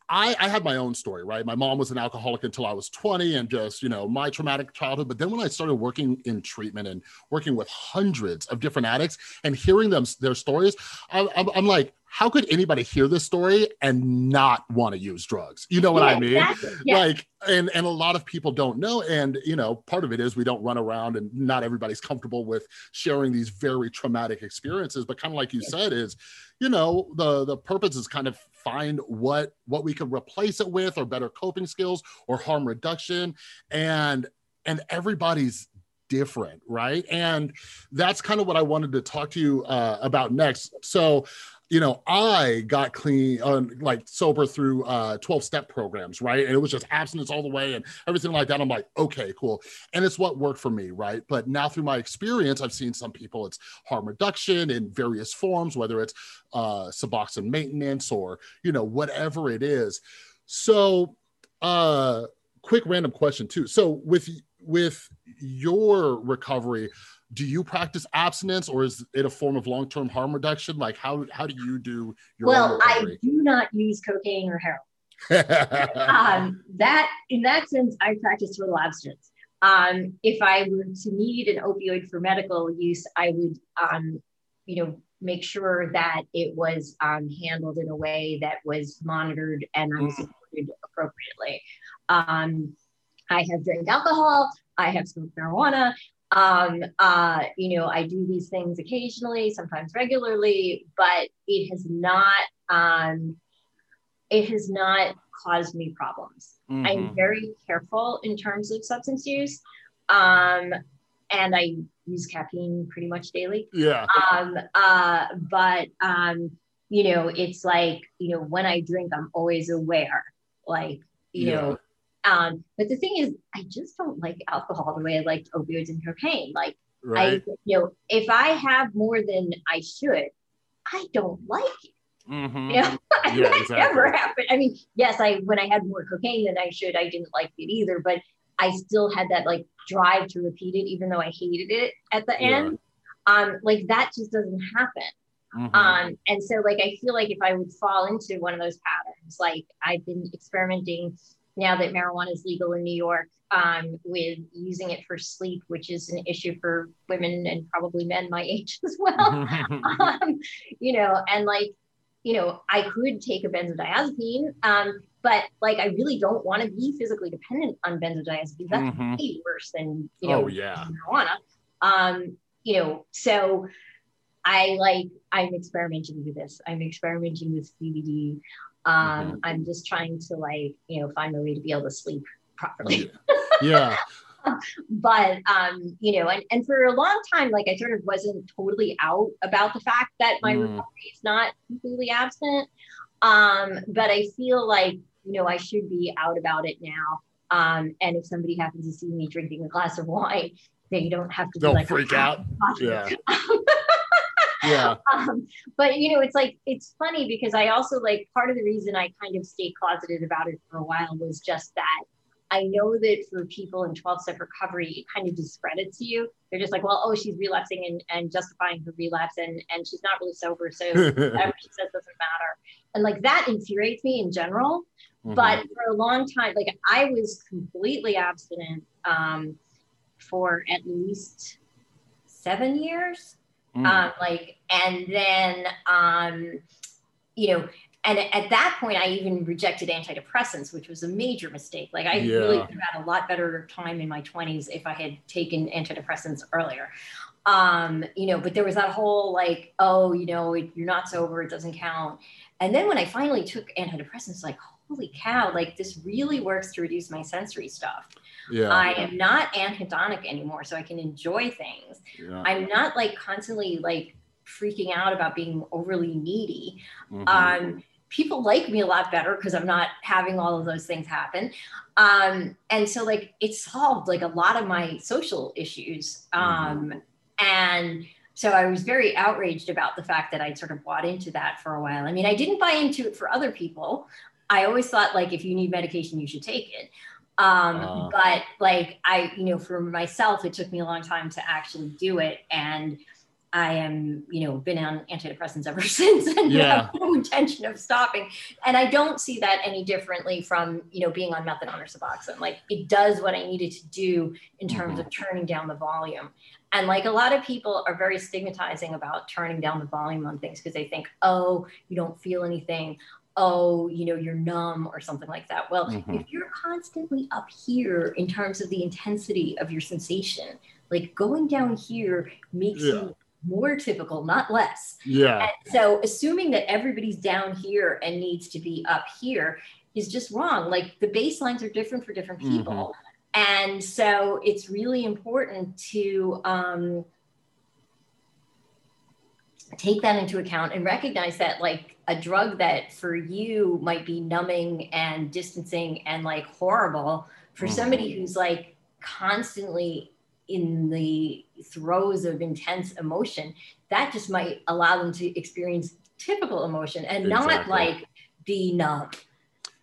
I, I had my own story, right? My mom was an alcoholic until I was 20 and just, you know, my traumatic childhood. But then when I started working in treatment and working with hundreds of different addicts and hearing them, their stories, I, I'm, I'm like, how could anybody hear this story and not want to use drugs? You know what yeah, I mean? Exactly. Yeah. Like, and and a lot of people don't know. And you know, part of it is we don't run around and not everybody's comfortable with sharing these very traumatic experiences. But kind of like you said, is you know, the the purpose is kind of find what what we could replace it with or better coping skills or harm reduction. And and everybody's different, right? And that's kind of what I wanted to talk to you uh, about next. So you know, I got clean, uh, like sober through uh, 12 step programs, right? And it was just abstinence all the way and everything like that. I'm like, okay, cool. And it's what worked for me, right? But now through my experience, I've seen some people, it's harm reduction in various forms, whether it's uh, Suboxone maintenance or, you know, whatever it is. So, uh, quick random question too. So with, with your recovery, do you practice abstinence or is it a form of long-term harm reduction like how how do you do your well i do not use cocaine or heroin um, that in that sense i practice total abstinence um, if i were to need an opioid for medical use i would um, you know make sure that it was um, handled in a way that was monitored and i was mm. supported appropriately um, i have drank alcohol I have smoked marijuana. Um, uh, you know, I do these things occasionally, sometimes regularly, but it has not, um, it has not caused me problems. Mm-hmm. I'm very careful in terms of substance use. Um, and I use caffeine pretty much daily. Yeah. Um, uh, but, um, you know, it's like, you know, when I drink, I'm always aware, like, you yeah. know, um, but the thing is, I just don't like alcohol the way I liked opioids and cocaine. Like, right. I, you know, if I have more than I should, I don't like it. Mm-hmm. You know, Yeah, that exactly. never happened. I mean, yes, I when I had more cocaine than I should, I didn't like it either, but I still had that like drive to repeat it, even though I hated it at the Yeah. end. Um, like that just doesn't happen. Mhm. Um, and so like I feel like if I would fall into one of those patterns, like I've been experimenting now that marijuana is legal in New York, um, with using it for sleep, which is an issue for women and probably men my age as well. Mm-hmm. um, you know, and like, you know, I could take a benzodiazepine, um, but like I really don't want to be physically dependent on benzodiazepines. That's Mhm. way worse than you know oh yeah. marijuana. Um, you know, so I like I'm experimenting with this. I'm experimenting with CBD. Um, Mhm. I'm just trying to like, you know, find a way to be able to sleep properly. yeah. But um, you know, and, and for a long time, like I sort of wasn't totally out about the fact that my Mm. recovery is not completely absent. Um, but I feel like, you know, I should be out about it now. Um, and if somebody happens to see me drinking a glass of wine, they don't have to be Don't like freak "Ah, out. Yeah. Yeah. um, but you know, it's like it's funny because I also like part of the reason I kind of stayed closeted about it for a while was just that I know that for people in 12 step recovery, it kind of discredits you. They're just like, well, oh, she's relapsing and, and justifying her relapse and, and she's not really sober. So whatever she says doesn't matter. And like that infuriates me in general. Mhm. But for a long time, like I was completely abstinent um, for at least seven years Mm. um, like and then um, you know and at that point i even rejected antidepressants which was a major mistake. Like i really could have had a lot better time in my 20s if i had taken antidepressants earlier. Um, you know but there was that whole like oh you know it, you're not sober it doesn't count. And then when i finally took antidepressants like holy cow like this really works to reduce my sensory stuff yeah. i am not anhedonic anymore so i can enjoy things yeah. I'm not like constantly like freaking out about being overly needy. Mhm. Um, people like me a lot better because I'm not having all of those things happen. Um, and so like it solved like a lot of my social issues. Um, and so I was very outraged about the fact that I'd sort of bought into that for a while. I mean, I didn't buy into it for other people. I always thought like if you need medication, you should take it. Um, Ah. but like I, you know, for myself, it took me a long time to actually do it. And I am, you know, been on antidepressants ever since and Yeah. have no intention of stopping. And I don't see that any differently from, you know, being on methadone or Suboxone. Like it does what I needed to do in terms of turning down the volume. And like a lot of people are very stigmatizing about turning down the volume on things because they think, oh, you don't feel anything. Oh, you know, you're numb or something like that. Well, Mhm. if you're constantly up here in terms of the intensity of your sensation, like going down here makes Yeah. you more typical, not less. yeah. And so assuming that everybody's down here and needs to be up here is just wrong. Like the baselines are different for different Mm-hmm. people. And so it's really important to um, take that into account and recognize that like a drug that for you might be numbing and distancing and like horrible for Mhm. somebody who's like constantly in the throes of intense emotion that just might allow them to experience typical emotion and not like be numb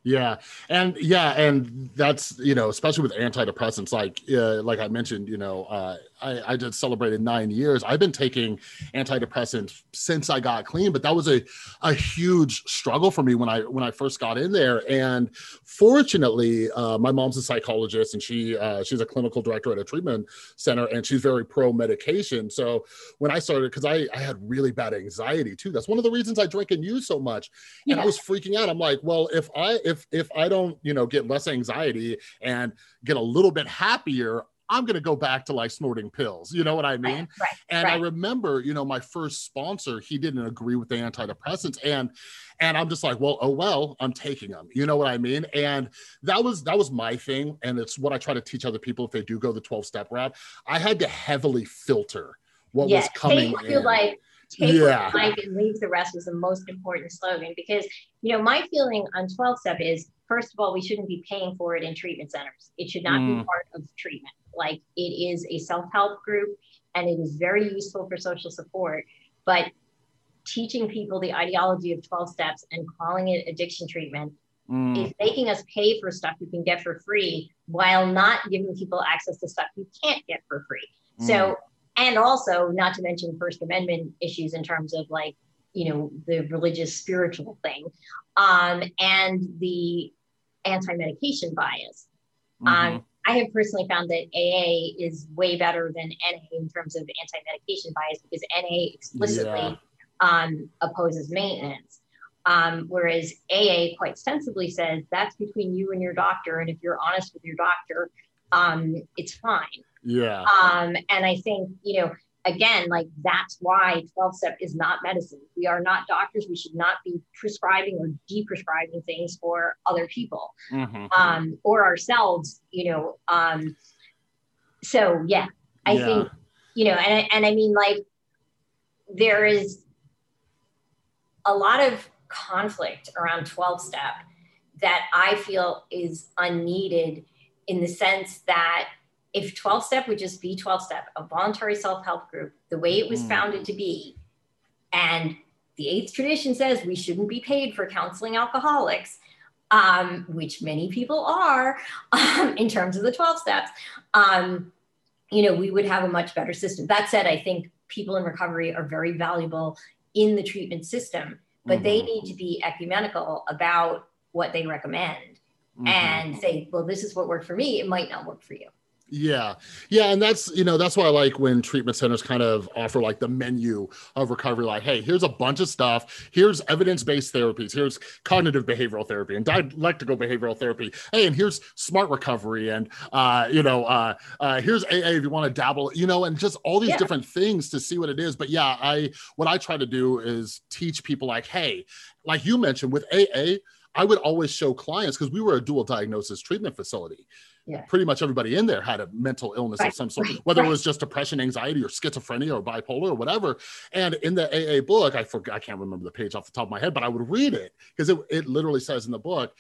Yeah, and yeah, and that's you know, especially with antidepressants, like uh, like I mentioned, you know, uh, I, I just celebrated nine years. I've been taking antidepressants since I got clean, but that was a a huge struggle for me when I when I first got in there. And fortunately, uh, my mom's a psychologist, and she uh, she's a clinical director at a treatment center, and she's very pro medication. So when I started, because I I had really bad anxiety too. That's one of the reasons I drink and use so much and I was freaking out. I'm like, well, if I if if I don't, you know, get less anxiety and get a little bit happier, I'm gonna go back to like snorting pills. You know what I mean? right And I remember, you know, my first sponsor, he didn't agree with the antidepressants, and and I'm just like, well, oh well, I'm taking them. You know what I mean? And that was that was my thing, and it's what I try to teach other people if they do go the 12 step route. I had to heavily filter what yeah, was coming in. like, take Yeah. what you like, and leave the rest was the most important slogan. Because you know, my feeling on 12 step is first of all, we shouldn't be paying for it in treatment centers. It should not be Mm. part of treatment. Like it is a self-help group and it is very useful for social support. But teaching people the ideology of 12 steps and calling it addiction treatment mm. is making us pay for stuff you can get for free while not giving people access to stuff you can't get for free. Mm. So, and also not to mention First Amendment issues in terms of like, you know, the religious spiritual thing um, and the anti medication bias. Mm-hmm. Um, I have personally found that AA is way better than NA in terms of anti medication bias because NA explicitly yeah. um, opposes maintenance. Um, whereas AA quite sensibly says that's between you and your doctor. And if you're honest with your doctor, um, it's fine. Yeah. Um, and I think, you know, again, like that's why 12 step is not medicine. We are not doctors. We should not be prescribing or de-prescribing things for other people mm-hmm. um, or ourselves, you know. Um, so yeah, I yeah. think, you know, and, and I mean, like there is a lot of conflict around 12 step that I feel is unneeded in the sense that if 12 step would just be 12 step, a voluntary self help group, the way it was mm. founded to be, and the eighth tradition says we shouldn't be paid for counseling alcoholics, um, which many people are um, in terms of the 12 steps, um, you know, we would have a much better system. That said, I think people in recovery are very valuable in the treatment system but mm-hmm. they need to be ecumenical about what they recommend mm-hmm. and say, well, this is what worked for me. It might not work for you. Yeah. Yeah. And that's, you know, that's why I like when treatment centers kind of offer like the menu of recovery, like, hey, here's a bunch of stuff. Here's evidence based therapies. Here's cognitive behavioral therapy and dialectical behavioral therapy. Hey, and here's smart recovery. And, uh, you know, uh, uh, here's AA if you want to dabble, you know, and just all these yeah. different things to see what it is. But yeah, I, what I try to do is teach people like, hey, like you mentioned with AA, I would always show clients because we were a dual diagnosis treatment facility yeah. pretty much everybody in there had a mental illness right. of some sort, whether right. it was just depression, anxiety, or schizophrenia, or bipolar, or whatever. And in the AA book, I forgot, I can't remember the page off the top of my head, but I would read it because it, it literally says in the book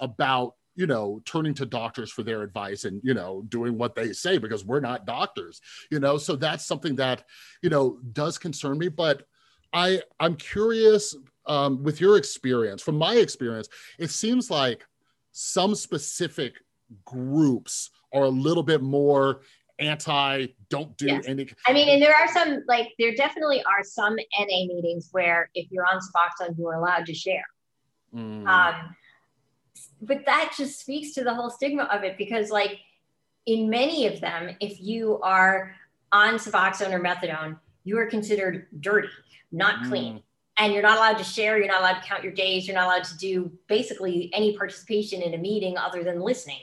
about you know turning to doctors for their advice and you know doing what they say because we're not doctors you know so that's something that you know does concern me but i i'm curious um, with your experience from my experience it seems like some specific groups are a little bit more anti don't do yes. any i mean and there are some like there definitely are some NA meetings where if you're on suboxone you're allowed to share mm. um, but that just speaks to the whole stigma of it because like in many of them if you are on suboxone or methadone you are considered dirty not clean mm and you're not allowed to share you're not allowed to count your days you're not allowed to do basically any participation in a meeting other than listening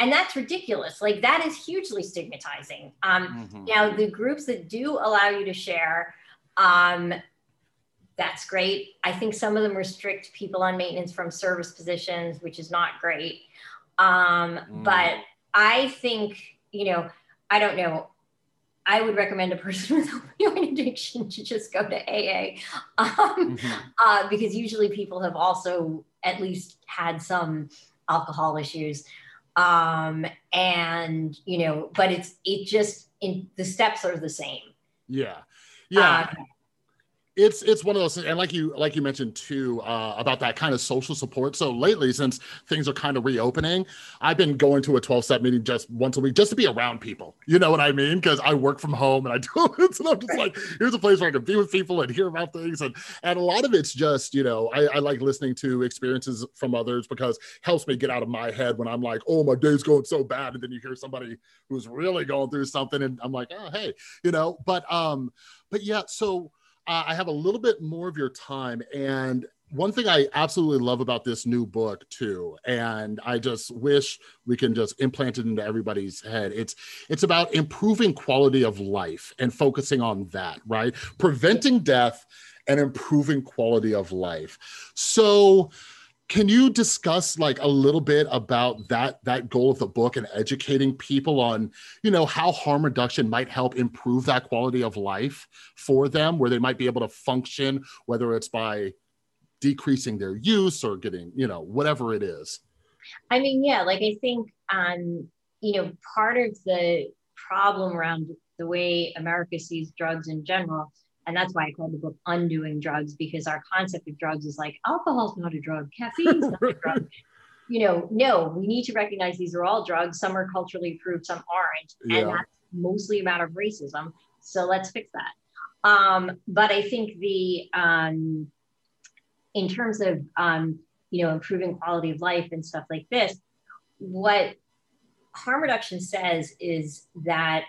and that's ridiculous. Like that is hugely stigmatizing. Um, mm-hmm. now the groups that do allow you to share um, that's great. I think some of them restrict people on maintenance from service positions which is not great. Um, mm. but i think you know i don't know. I would recommend a person with opioid addiction to just go to AA um, mm-hmm. uh, because usually people have also at least had some alcohol issues um, and you know but it's it just in the steps are the same. Yeah. Yeah. Um, it's it's one of those things, and like you like you mentioned too uh, about that kind of social support. So lately since things are kind of reopening i've been going to a 12 step meeting just once a week just to be around people. You know what i mean? Because i work from home and i do it so i'm just like here's a place where i can be with people and hear about things and and a lot of it's just you know i, I like listening to experiences from others because helps me get out of my head when i'm like oh my day's going so bad and then you hear somebody who's really going through something and i'm like oh hey you know? But um but yeah so uh, I have a little bit more of your time. And one thing I absolutely love about this new book too, and I just wish we can just implant it into everybody's head. It's it's about improving quality of life and focusing on that, right? Preventing death and improving quality of life. So can you discuss like a little bit about that that goal of the book and educating people on you know how harm reduction might help improve that quality of life for them where they might be able to function whether it's by decreasing their use or getting you know whatever it is? I mean yeah like i think um you know part of the problem around the way america sees drugs in general and that's why I called the book Undoing Drugs, because our concept of drugs is like alcohol's not a drug, caffeine's not a drug. You know, no, we need to recognize these are all drugs. Some are culturally approved, some aren't. Yeah. And that's mostly a matter of racism. So let's fix that. Um, but I think the um, in terms of um, you know improving quality of life and stuff like this, what harm reduction says is that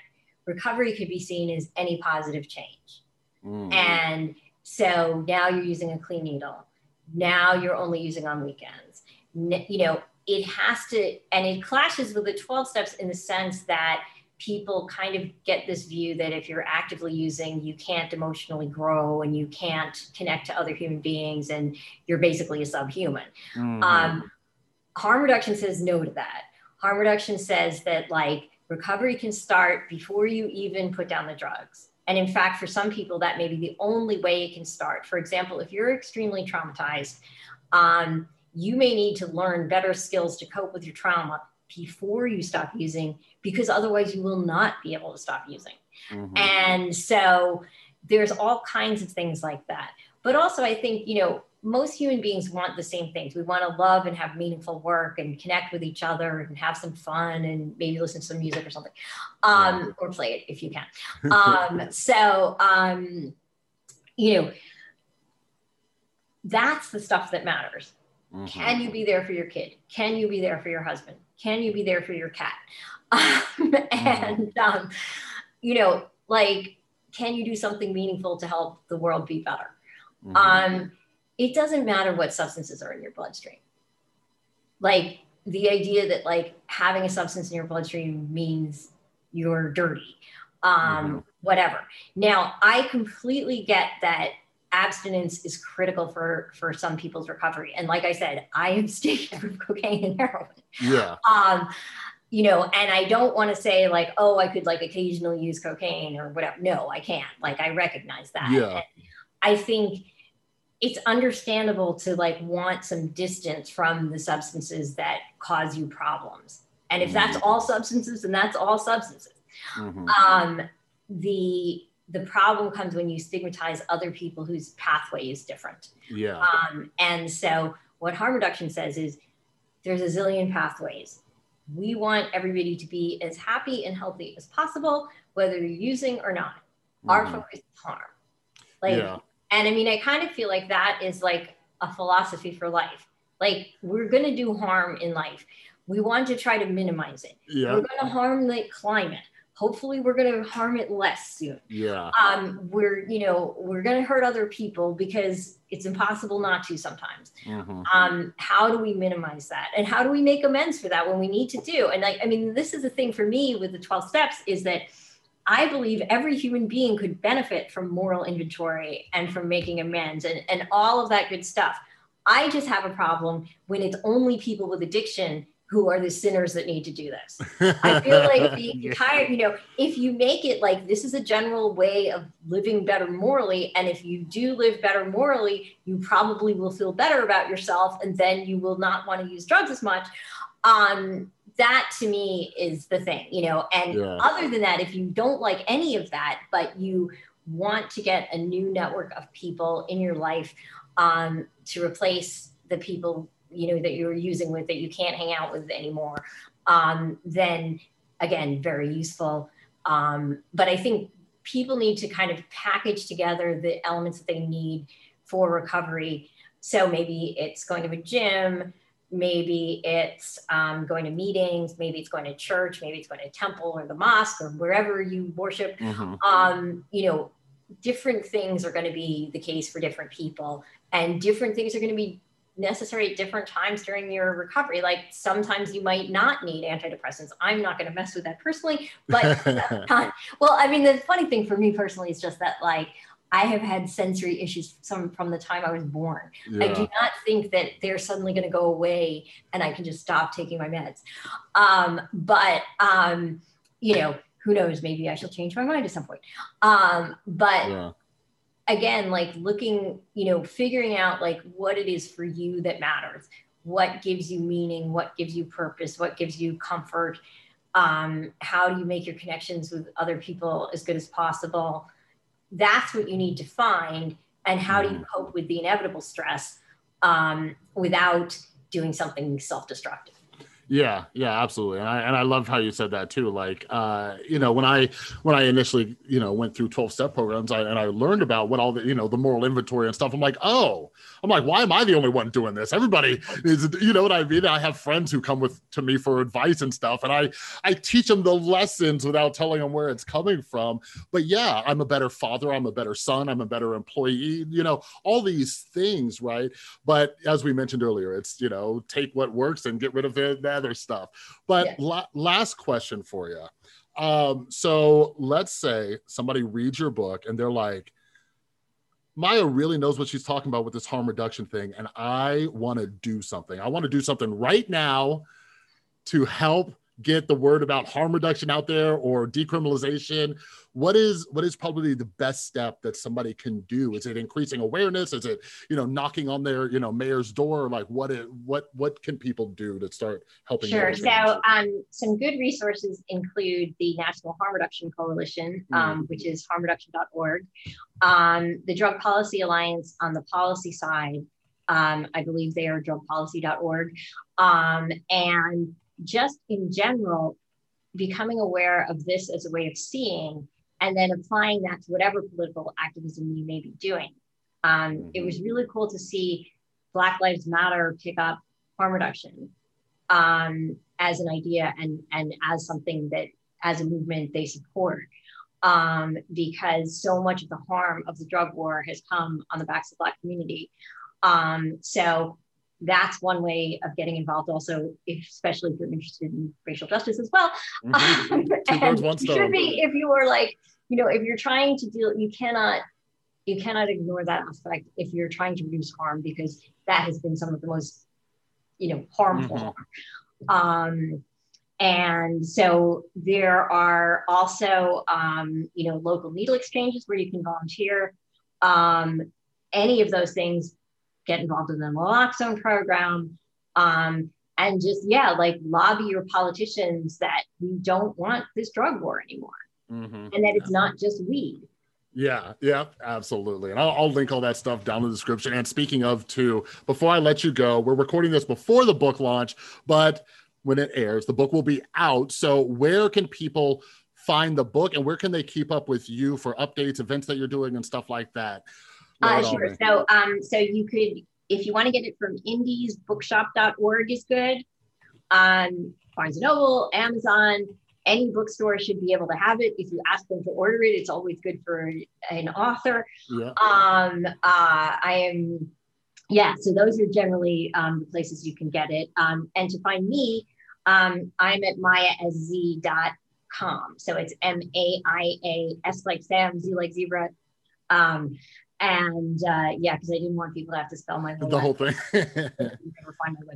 recovery could be seen as any positive change. Mm. And so now you're using a clean needle. Now you're only using on weekends. You know, it has to, and it clashes with the 12 steps in the sense that people kind of get this view that if you're actively using, you can't emotionally grow and you can't connect to other human beings and you're basically a subhuman. Mhm. Um, harm reduction says no to that. Harm reduction says that like recovery can start before you even put down the drugs. And in fact, for some people, that may be the only way it can start. For example, if you're extremely traumatized, um, you may need to learn better skills to cope with your trauma before you stop using, because otherwise you will not be able to stop using. Mhm. And so there's all kinds of things like that. But also, I think, you know, most human beings want the same things. We want to love and have meaningful work and connect with each other and have some fun and maybe listen to some music or something, um, or play it if you can. Um, so, um, you know, that's the stuff that matters. Mhm. Can you be there for your kid? Can you be there for your husband? Can you be there for your cat? Um, and, um, you know, like, can you do something meaningful to help the world be better? Mhm. It doesn't matter what substances are in your bloodstream. Like, the idea that, like, having a substance in your bloodstream means you're dirty, um, Mhm. whatever. Now, I completely get that abstinence is critical for for some people's recovery and like i said i am stayed from cocaine and heroin yeah. um you know and i don't want to say like oh i could like occasionally use cocaine or whatever no i can't like i recognize that Yeah. And i think it's understandable to like want some distance from the substances that cause you problems and if that's Mhm. all substances then that's all substances Mhm. um, the the problem comes when you stigmatize other people whose pathway is different. Yeah. Um, and so, what harm reduction says is there's a zillion pathways. We want everybody to be as happy and healthy as possible, whether you're using or not. Our Mhm. focus is harm. Like, yeah. And I mean, I kind of feel like that is like a philosophy for life. Like, we're going to do harm in life. We want to try to minimize it. Yeah. We're going to harm the climate. Hopefully, we're going to harm it less soon Yeah. um, we're you know we're going to hurt other people because it's impossible not to sometimes Mhm. um, how do we minimize that and how do we make amends for that when we need to do and like i mean this is the thing for me with the 12 steps is that i believe every human being could benefit from moral inventory and from making amends and, and all of that good stuff. I just have a problem when it's only people with addiction who are the sinners that need to do this. I feel like the entire, you know, if you make it like this is a general way of living better morally, and if you do live better morally, you probably will feel better about yourself, and then you will not want to use drugs as much. Um, that to me is the thing, you know. And Yeah. other than that, if you don't like any of that, but you want to get a new network of people in your life um, to replace the people you know that you're using with that you can't hang out with anymore um, then again very useful um, but i think people need to kind of package together the elements that they need for recovery so maybe it's going to a gym maybe it's um, going to meetings maybe it's going to church maybe it's going to temple or the mosque or wherever you worship Mhm. um, you know, different things are going to be the case for different people, and different things are going to be necessary at different times during your recovery. Like sometimes you might not need antidepressants. I'm not going to mess with that personally, but well, I mean, the funny thing for me personally is just that like I have had sensory issues some from the time I was born. I do not think that they're suddenly going to go away and I can just stop taking my meds. Um, but um, you know, who knows? Maybe I shall change my mind at some point. Um, but Yeah. again, like looking, you know, figuring out like what it is for you that matters, what gives you meaning, what gives you purpose, what gives you comfort. Um, how do you make your connections with other people as good as possible? That's what you need to find. And how do you Mm-hmm. cope with the inevitable stress um, without doing something self destructive? Yeah, yeah, absolutely. And I and I loved how you said that too. Like uh, you know, when I when I initially, you know, went through 12 step programs I, and I learned about what all the, you know, the moral inventory and stuff, I'm like, oh, I'm like, why am I the only one doing this? Everybody is you know what I mean? I have friends who come with to me for advice and stuff, and I I teach them the lessons without telling them where it's coming from. But yeah, I'm a better father, I'm a better son, I'm a better employee, you know, all these things, right? But as we mentioned earlier, it's you know, take what works and get rid of the, the other stuff. But Yeah. la- last question for you. Um, so let's say somebody reads your book and they're like, Maia really knows what she's talking about with this harm reduction thing, and I want to do something. I want to do something right now to help get the word about harm reduction out there or decriminalization what is what is probably the best step that somebody can do is it increasing awareness is it you know knocking on their you know mayor's door like what it what what can people do to start helping Sure. So, um, some good resources include the National Harm Reduction Coalition, um, which is harmreduction.org, um, the Drug Policy Alliance on the policy side. Um, I believe they are drugpolicy.org. Um, and just in general, becoming aware of this as a way of seeing and then applying that to whatever political activism you may be doing. Um, It was really cool to see Black Lives Matter pick up harm reduction um, as an idea and and as something that as a movement they support um, because so much of the harm of the drug war has come on the backs of black community um, so that's one way of getting involved also if, especially if you're interested in racial justice as well Mhm. um, and one you stone. should be if you are like you know if you're trying to deal you cannot you cannot ignore that aspect if you're trying to reduce harm because that has been some of the most you know harmful Mhm. um, and so there are also um, you know local needle exchanges where you can volunteer um, any of those things get involved in the naloxone program um, and just yeah like lobby your politicians that we don't want this drug war anymore Mhm. and that it's not just weed Yeah, yeah, absolutely. And I'll, I'll link all that stuff down in the description. And speaking of, too, before I let you go, we're recording this before the book launch, but when it airs, the book will be out. So, where can people find the book and where can they keep up with you for updates, events that you're doing, and stuff like that? Uh, sure. So, um, so you could, if you want to get it from indiesbookshop.org is good. Um, Barnes and Noble, Amazon, any bookstore should be able to have it. If you ask them to order it, it's always good for an author. Yeah. Um, uh, I am, yeah. So those are generally um, the places you can get it. Um, and to find me, um, I'm at maiasz.com. So it's M A I A S like Sam, Z like zebra. Um, and uh, yeah, because I didn't want people to have to spell my whole The whole thing. never find my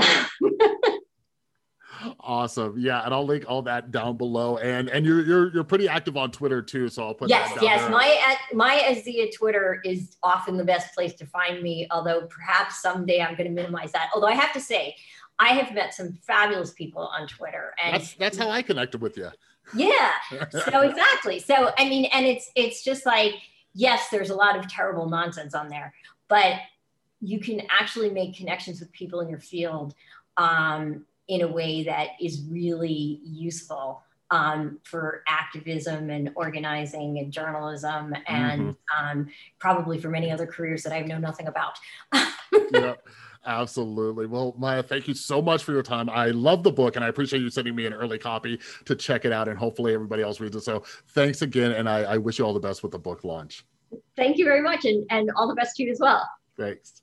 website. awesome. Yeah. And I'll link all that down below. And and you're you're you're pretty active on Twitter too. So I'll put yes, that down yes. there. My at maiasz Twitter is often the best place to find me. Although perhaps someday I'm going to minimize that. Although I have to say, I have met some fabulous people on Twitter, and that's that's how I connected with you. yeah. So exactly. So I mean, and it's it's just like yes, there's a lot of terrible nonsense on there, but you can actually make connections with people in your field um, in a way that is really useful um, for activism and organizing and journalism and um, probably for many other careers that I know nothing about. absolutely. Well, Maia, thank you so much for your time. I love the book and I appreciate you sending me an early copy to check it out and hopefully everybody else reads it. So thanks again. And I, I wish you all the best with the book launch. Thank you very much, and, and all the best to you as well. Thanks.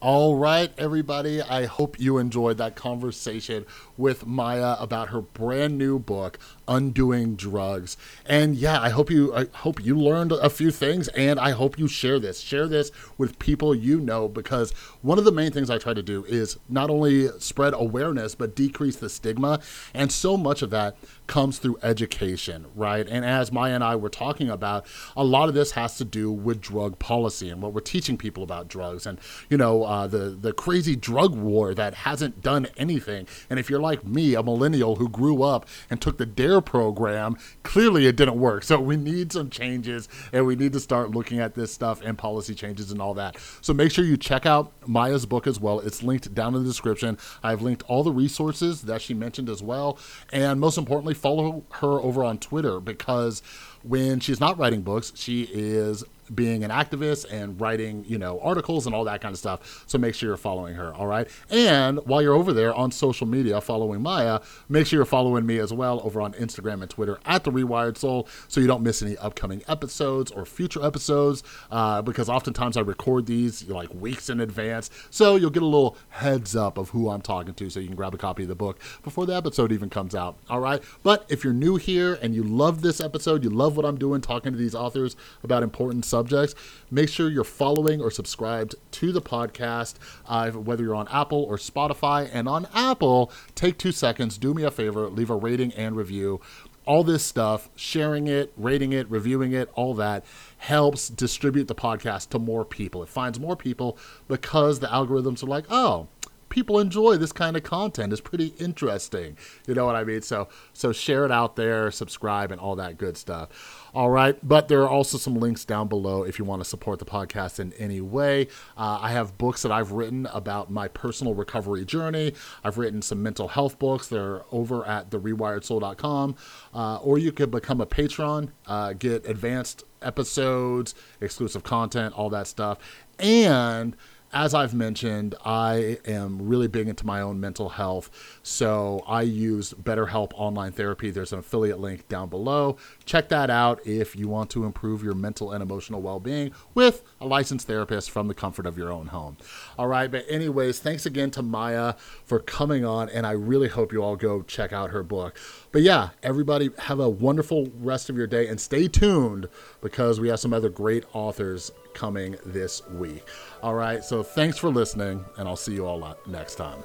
All right, everybody. I hope you enjoyed that conversation with Maia about her brand new book, Undoing Drugs. And yeah, I hope you I hope you learned a few things and I hope you share this. Share this with people you know because one of the main things I try to do is not only spread awareness but decrease the stigma. And so much of that comes through education, right? And as Maia and I were talking about, a lot of this has to do with drug policy and what we're teaching people about drugs and, you know, uh, the, the crazy drug war that hasn't done anything. And if you're like me, a millennial who grew up and took the DARE program. Clearly, it didn't work. So we need some changes, and we need to start looking at this stuff and policy changes and all that. So make sure you check out Maia's book as well. It's linked down in the description. I've linked all the resources that she mentioned as well, and most importantly, follow her over on Twitter because when she's not writing books, she is being an activist and writing, you know, articles and all that kind of stuff. So make sure you're following her, all right? And while you're over there on social media following Maia, make sure you're following me as well over on Instagram and Twitter at The Rewired Soul so you don't miss any upcoming episodes or future episodes uh, because oftentimes I record these like weeks in advance. So you'll get a little heads up of who I'm talking to so you can grab a copy of the book before the episode even comes out, all right? But if you're new here and you love this episode, you love what I'm doing talking to these authors about important subjects, subjects, make sure you're following or subscribed to the podcast, uh, whether you're on Apple or Spotify. And on Apple, take two seconds, do me a favor, leave a rating and review. All this stuff, sharing it, rating it, reviewing it, all that helps distribute the podcast to more people. It finds more people because the algorithms are like, oh, people enjoy this kind of content. It's pretty interesting. You know what I mean? So so share it out there, subscribe, and all that good stuff. All right, but there are also some links down below if you want to support the podcast in any way. Uh, I have books that I've written about my personal recovery journey. I've written some mental health books. They're over at therewiredsoul.com, uh, or you could become a patron, uh, get advanced episodes, exclusive content, all that stuff, and as I've mentioned, I am really big into my own mental health. So I use BetterHelp Online Therapy. There's an affiliate link down below. Check that out if you want to improve your mental and emotional well being with a licensed therapist from the comfort of your own home. All right. But, anyways, thanks again to Maia for coming on. And I really hope you all go check out her book. But yeah, everybody have a wonderful rest of your day and stay tuned because we have some other great authors coming this week. All right, so thanks for listening, and I'll see you all uh, next time.